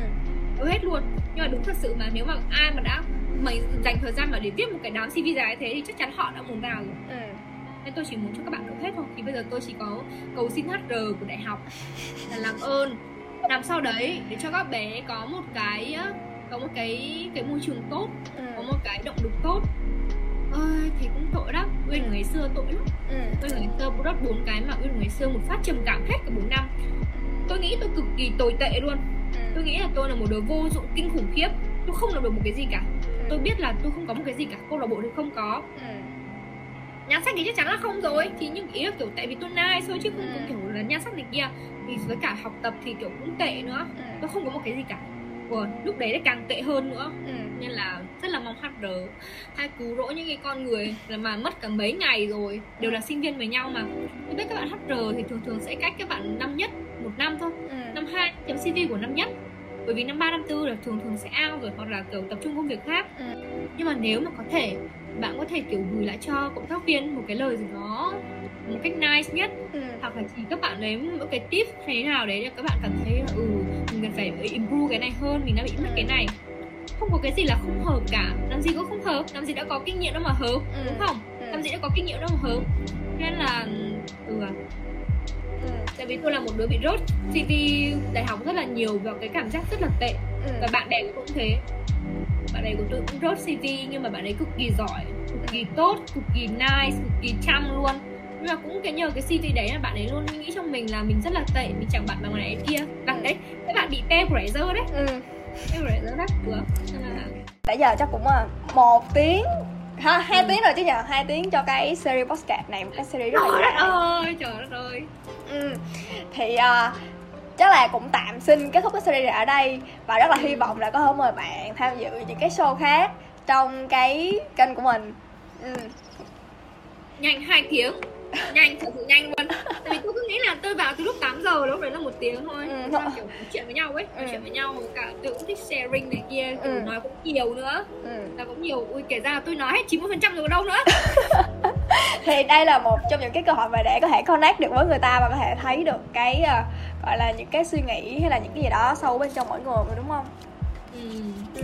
đậu hết luôn. Nhưng mà đúng thật sự mà nếu mà ai mà đã mày dành thời gian mà để viết một cái đám cv dài thế thì chắc chắn họ đã muốn vào rồi. Ừ. nên tôi chỉ muốn cho các bạn đậu hết thôi. Thì bây giờ tôi chỉ có cầu xin hr của đại học là làm ơn. Làm sau đấy để cho các bé có một cái có một cái cái môi trường tốt ừ. có một cái động lực tốt ơi thì cũng tội lắm. Uyên ngày xưa tội lắm. Ừ. uyên ngày xưa rất bốn cái mà uyên ngày xưa một phát trầm cảm hết cả bốn năm. Tôi nghĩ tôi cực kỳ tồi tệ luôn. Ừ. tôi nghĩ là tôi là một đứa vô dụng kinh khủng khiếp. Tôi không làm được một cái gì cả. Ừ. tôi biết là tôi không có một cái gì cả. Câu lạc bộ thì không có. Ừ. nhan sắc thì chắc chắn là không rồi. Thì nhưng ý là kiểu tại vì tôi nice thôi chứ không ừ. kiểu là nhan sắc này kia. Thì với cả học tập thì kiểu cũng tệ nữa. Ừ. tôi không có một cái gì cả Ủa, lúc đấy lại càng tệ hơn nữa ừ. nên là rất là mong HR hay cứu rỗi những cái con người là mà mất cả mấy ngày rồi đều là sinh viên với nhau mà tôi biết các bạn HR thì thường thường sẽ cách các bạn năm nhất một năm thôi ừ. năm hai chấm CV của năm nhất bởi vì năm ba năm tư là thường thường sẽ out rồi hoặc là kiểu tập trung công việc khác ừ. nhưng mà nếu mà có thể bạn có thể kiểu gửi lại cho cộng tác viên một cái lời gì đó một cách nice nhất ừ. hoặc là chỉ các bạn lấy một cái tip hay thế nào đấy để các bạn cảm thấy là ừ mình cần phải improve cái này hơn mình đã bị mất cái này không có cái gì là không hợp cả làm gì có không hợp làm gì đã có kinh nghiệm đâu mà hợp ừ. đúng không ừ. làm gì đã có kinh nghiệm đâu mà hợp nên là ừ à ừ. tại vì tôi là một đứa bị rốt CV đại học rất là nhiều vào cái cảm giác rất là tệ ừ. và bạn bè cũng thế bạn ấy của tôi cũng rốt CV nhưng mà bạn ấy cực kỳ giỏi cực kỳ tốt cực kỳ nice cực kỳ chăm luôn. Nhưng mà cũng cái nhờ cái CV đấy là bạn ấy luôn nghĩ trong mình là mình rất là tệ mình chẳng bạn bằng này kia. Bạn đấy các bạn bị peer pressure đấy. Ừ. peer pressure đấy được nãy giờ chắc cũng là một tiếng ha hai ừ. tiếng rồi chứ nhờ? Hai tiếng cho cái series podcast này một cái series rất là trời đất ơi trời đất ơi. Ừ. thì uh, chắc là cũng tạm xin kết thúc cái series này ở đây và rất là hy vọng là có thể mời bạn tham dự những cái show khác trong cái kênh của mình ừ. nhanh hai tiếng nhanh thật sự nhanh luôn tại vì tôi cứ nghĩ là tôi vào từ lúc 8 giờ lúc đấy là một tiếng thôi ừ, kiểu nói chuyện với nhau ấy nói ừ. chuyện với nhau cả tôi cũng thích sharing này kia ừ. nói cũng nhiều nữa ừ. là cũng nhiều ui kể ra là tôi nói hết 90 phần trăm rồi đâu nữa thì đây là một trong những cái cơ hội mà để có thể connect được với người ta và có thể thấy được cái uh, gọi là những cái suy nghĩ hay là những cái gì đó sâu bên trong mỗi người đúng không ừ. ừ.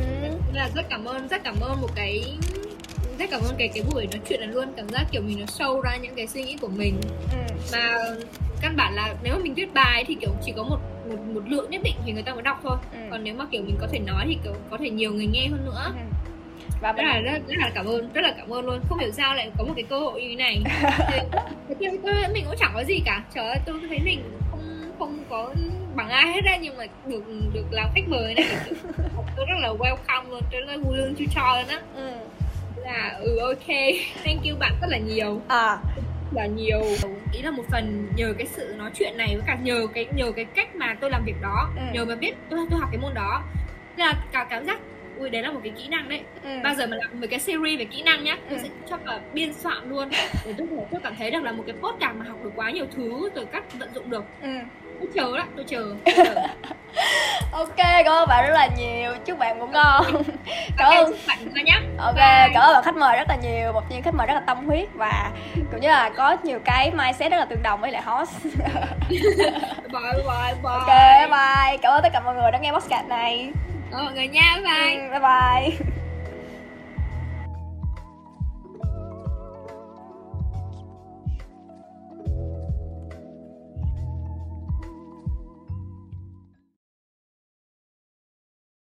là rất cảm ơn rất cảm ơn một cái rất cảm ơn cái cái buổi nói chuyện này luôn cảm giác kiểu mình nó sâu ra những cái suy nghĩ của mình ừ. mà căn bản là nếu mà mình viết bài thì kiểu chỉ có một một một lượng nhất định thì người ta mới đọc thôi ừ. còn nếu mà kiểu mình có thể nói thì kiểu có thể nhiều người nghe hơn nữa ừ. Và rất là rất, rất là cảm ơn rất là cảm ơn luôn. Không hiểu sao lại có một cái cơ hội như thế này. Thì, tôi mình cũng chẳng có gì cả. Trời ơi tôi thấy mình không không có bằng ai hết á nhưng mà được được làm khách mời này tôi rất là welcome luôn tôi rất là vui lương chu cho luôn á. Ừ. Là ừ ok. Thank you bạn rất là nhiều. À. Là nhiều. Ý là một phần nhờ cái sự nói chuyện này với cả nhờ cái nhờ cái cách mà tôi làm việc đó ừ. nhờ mà biết tôi tôi học cái môn đó. Nên là cả cảm giác ui đấy là một cái kỹ năng đấy. Ừ. bao giờ mà làm một cái series về kỹ năng nhá tôi ừ. sẽ cho cả biên soạn luôn. Để tôi, tôi cảm thấy được là một cái podcast mà học được quá nhiều thứ rồi cách tận dụng được. Ừ. Tôi chờ đó tôi chờ, tôi chờ. ok cảm ơn bạn rất là nhiều. Chúc bạn ngủ ngon. Cảm ơn. bạn nhé ok cảm ơn bạn khách mời rất là nhiều. Một những khách mời rất là tâm huyết và cũng như là có nhiều cái mindset rất là tương đồng với lại host. Bye bye bye. Ok bye. Cảm ơn tất cả mọi người đã nghe podcast này mọi người nha bye bye. Ừ, bye bye.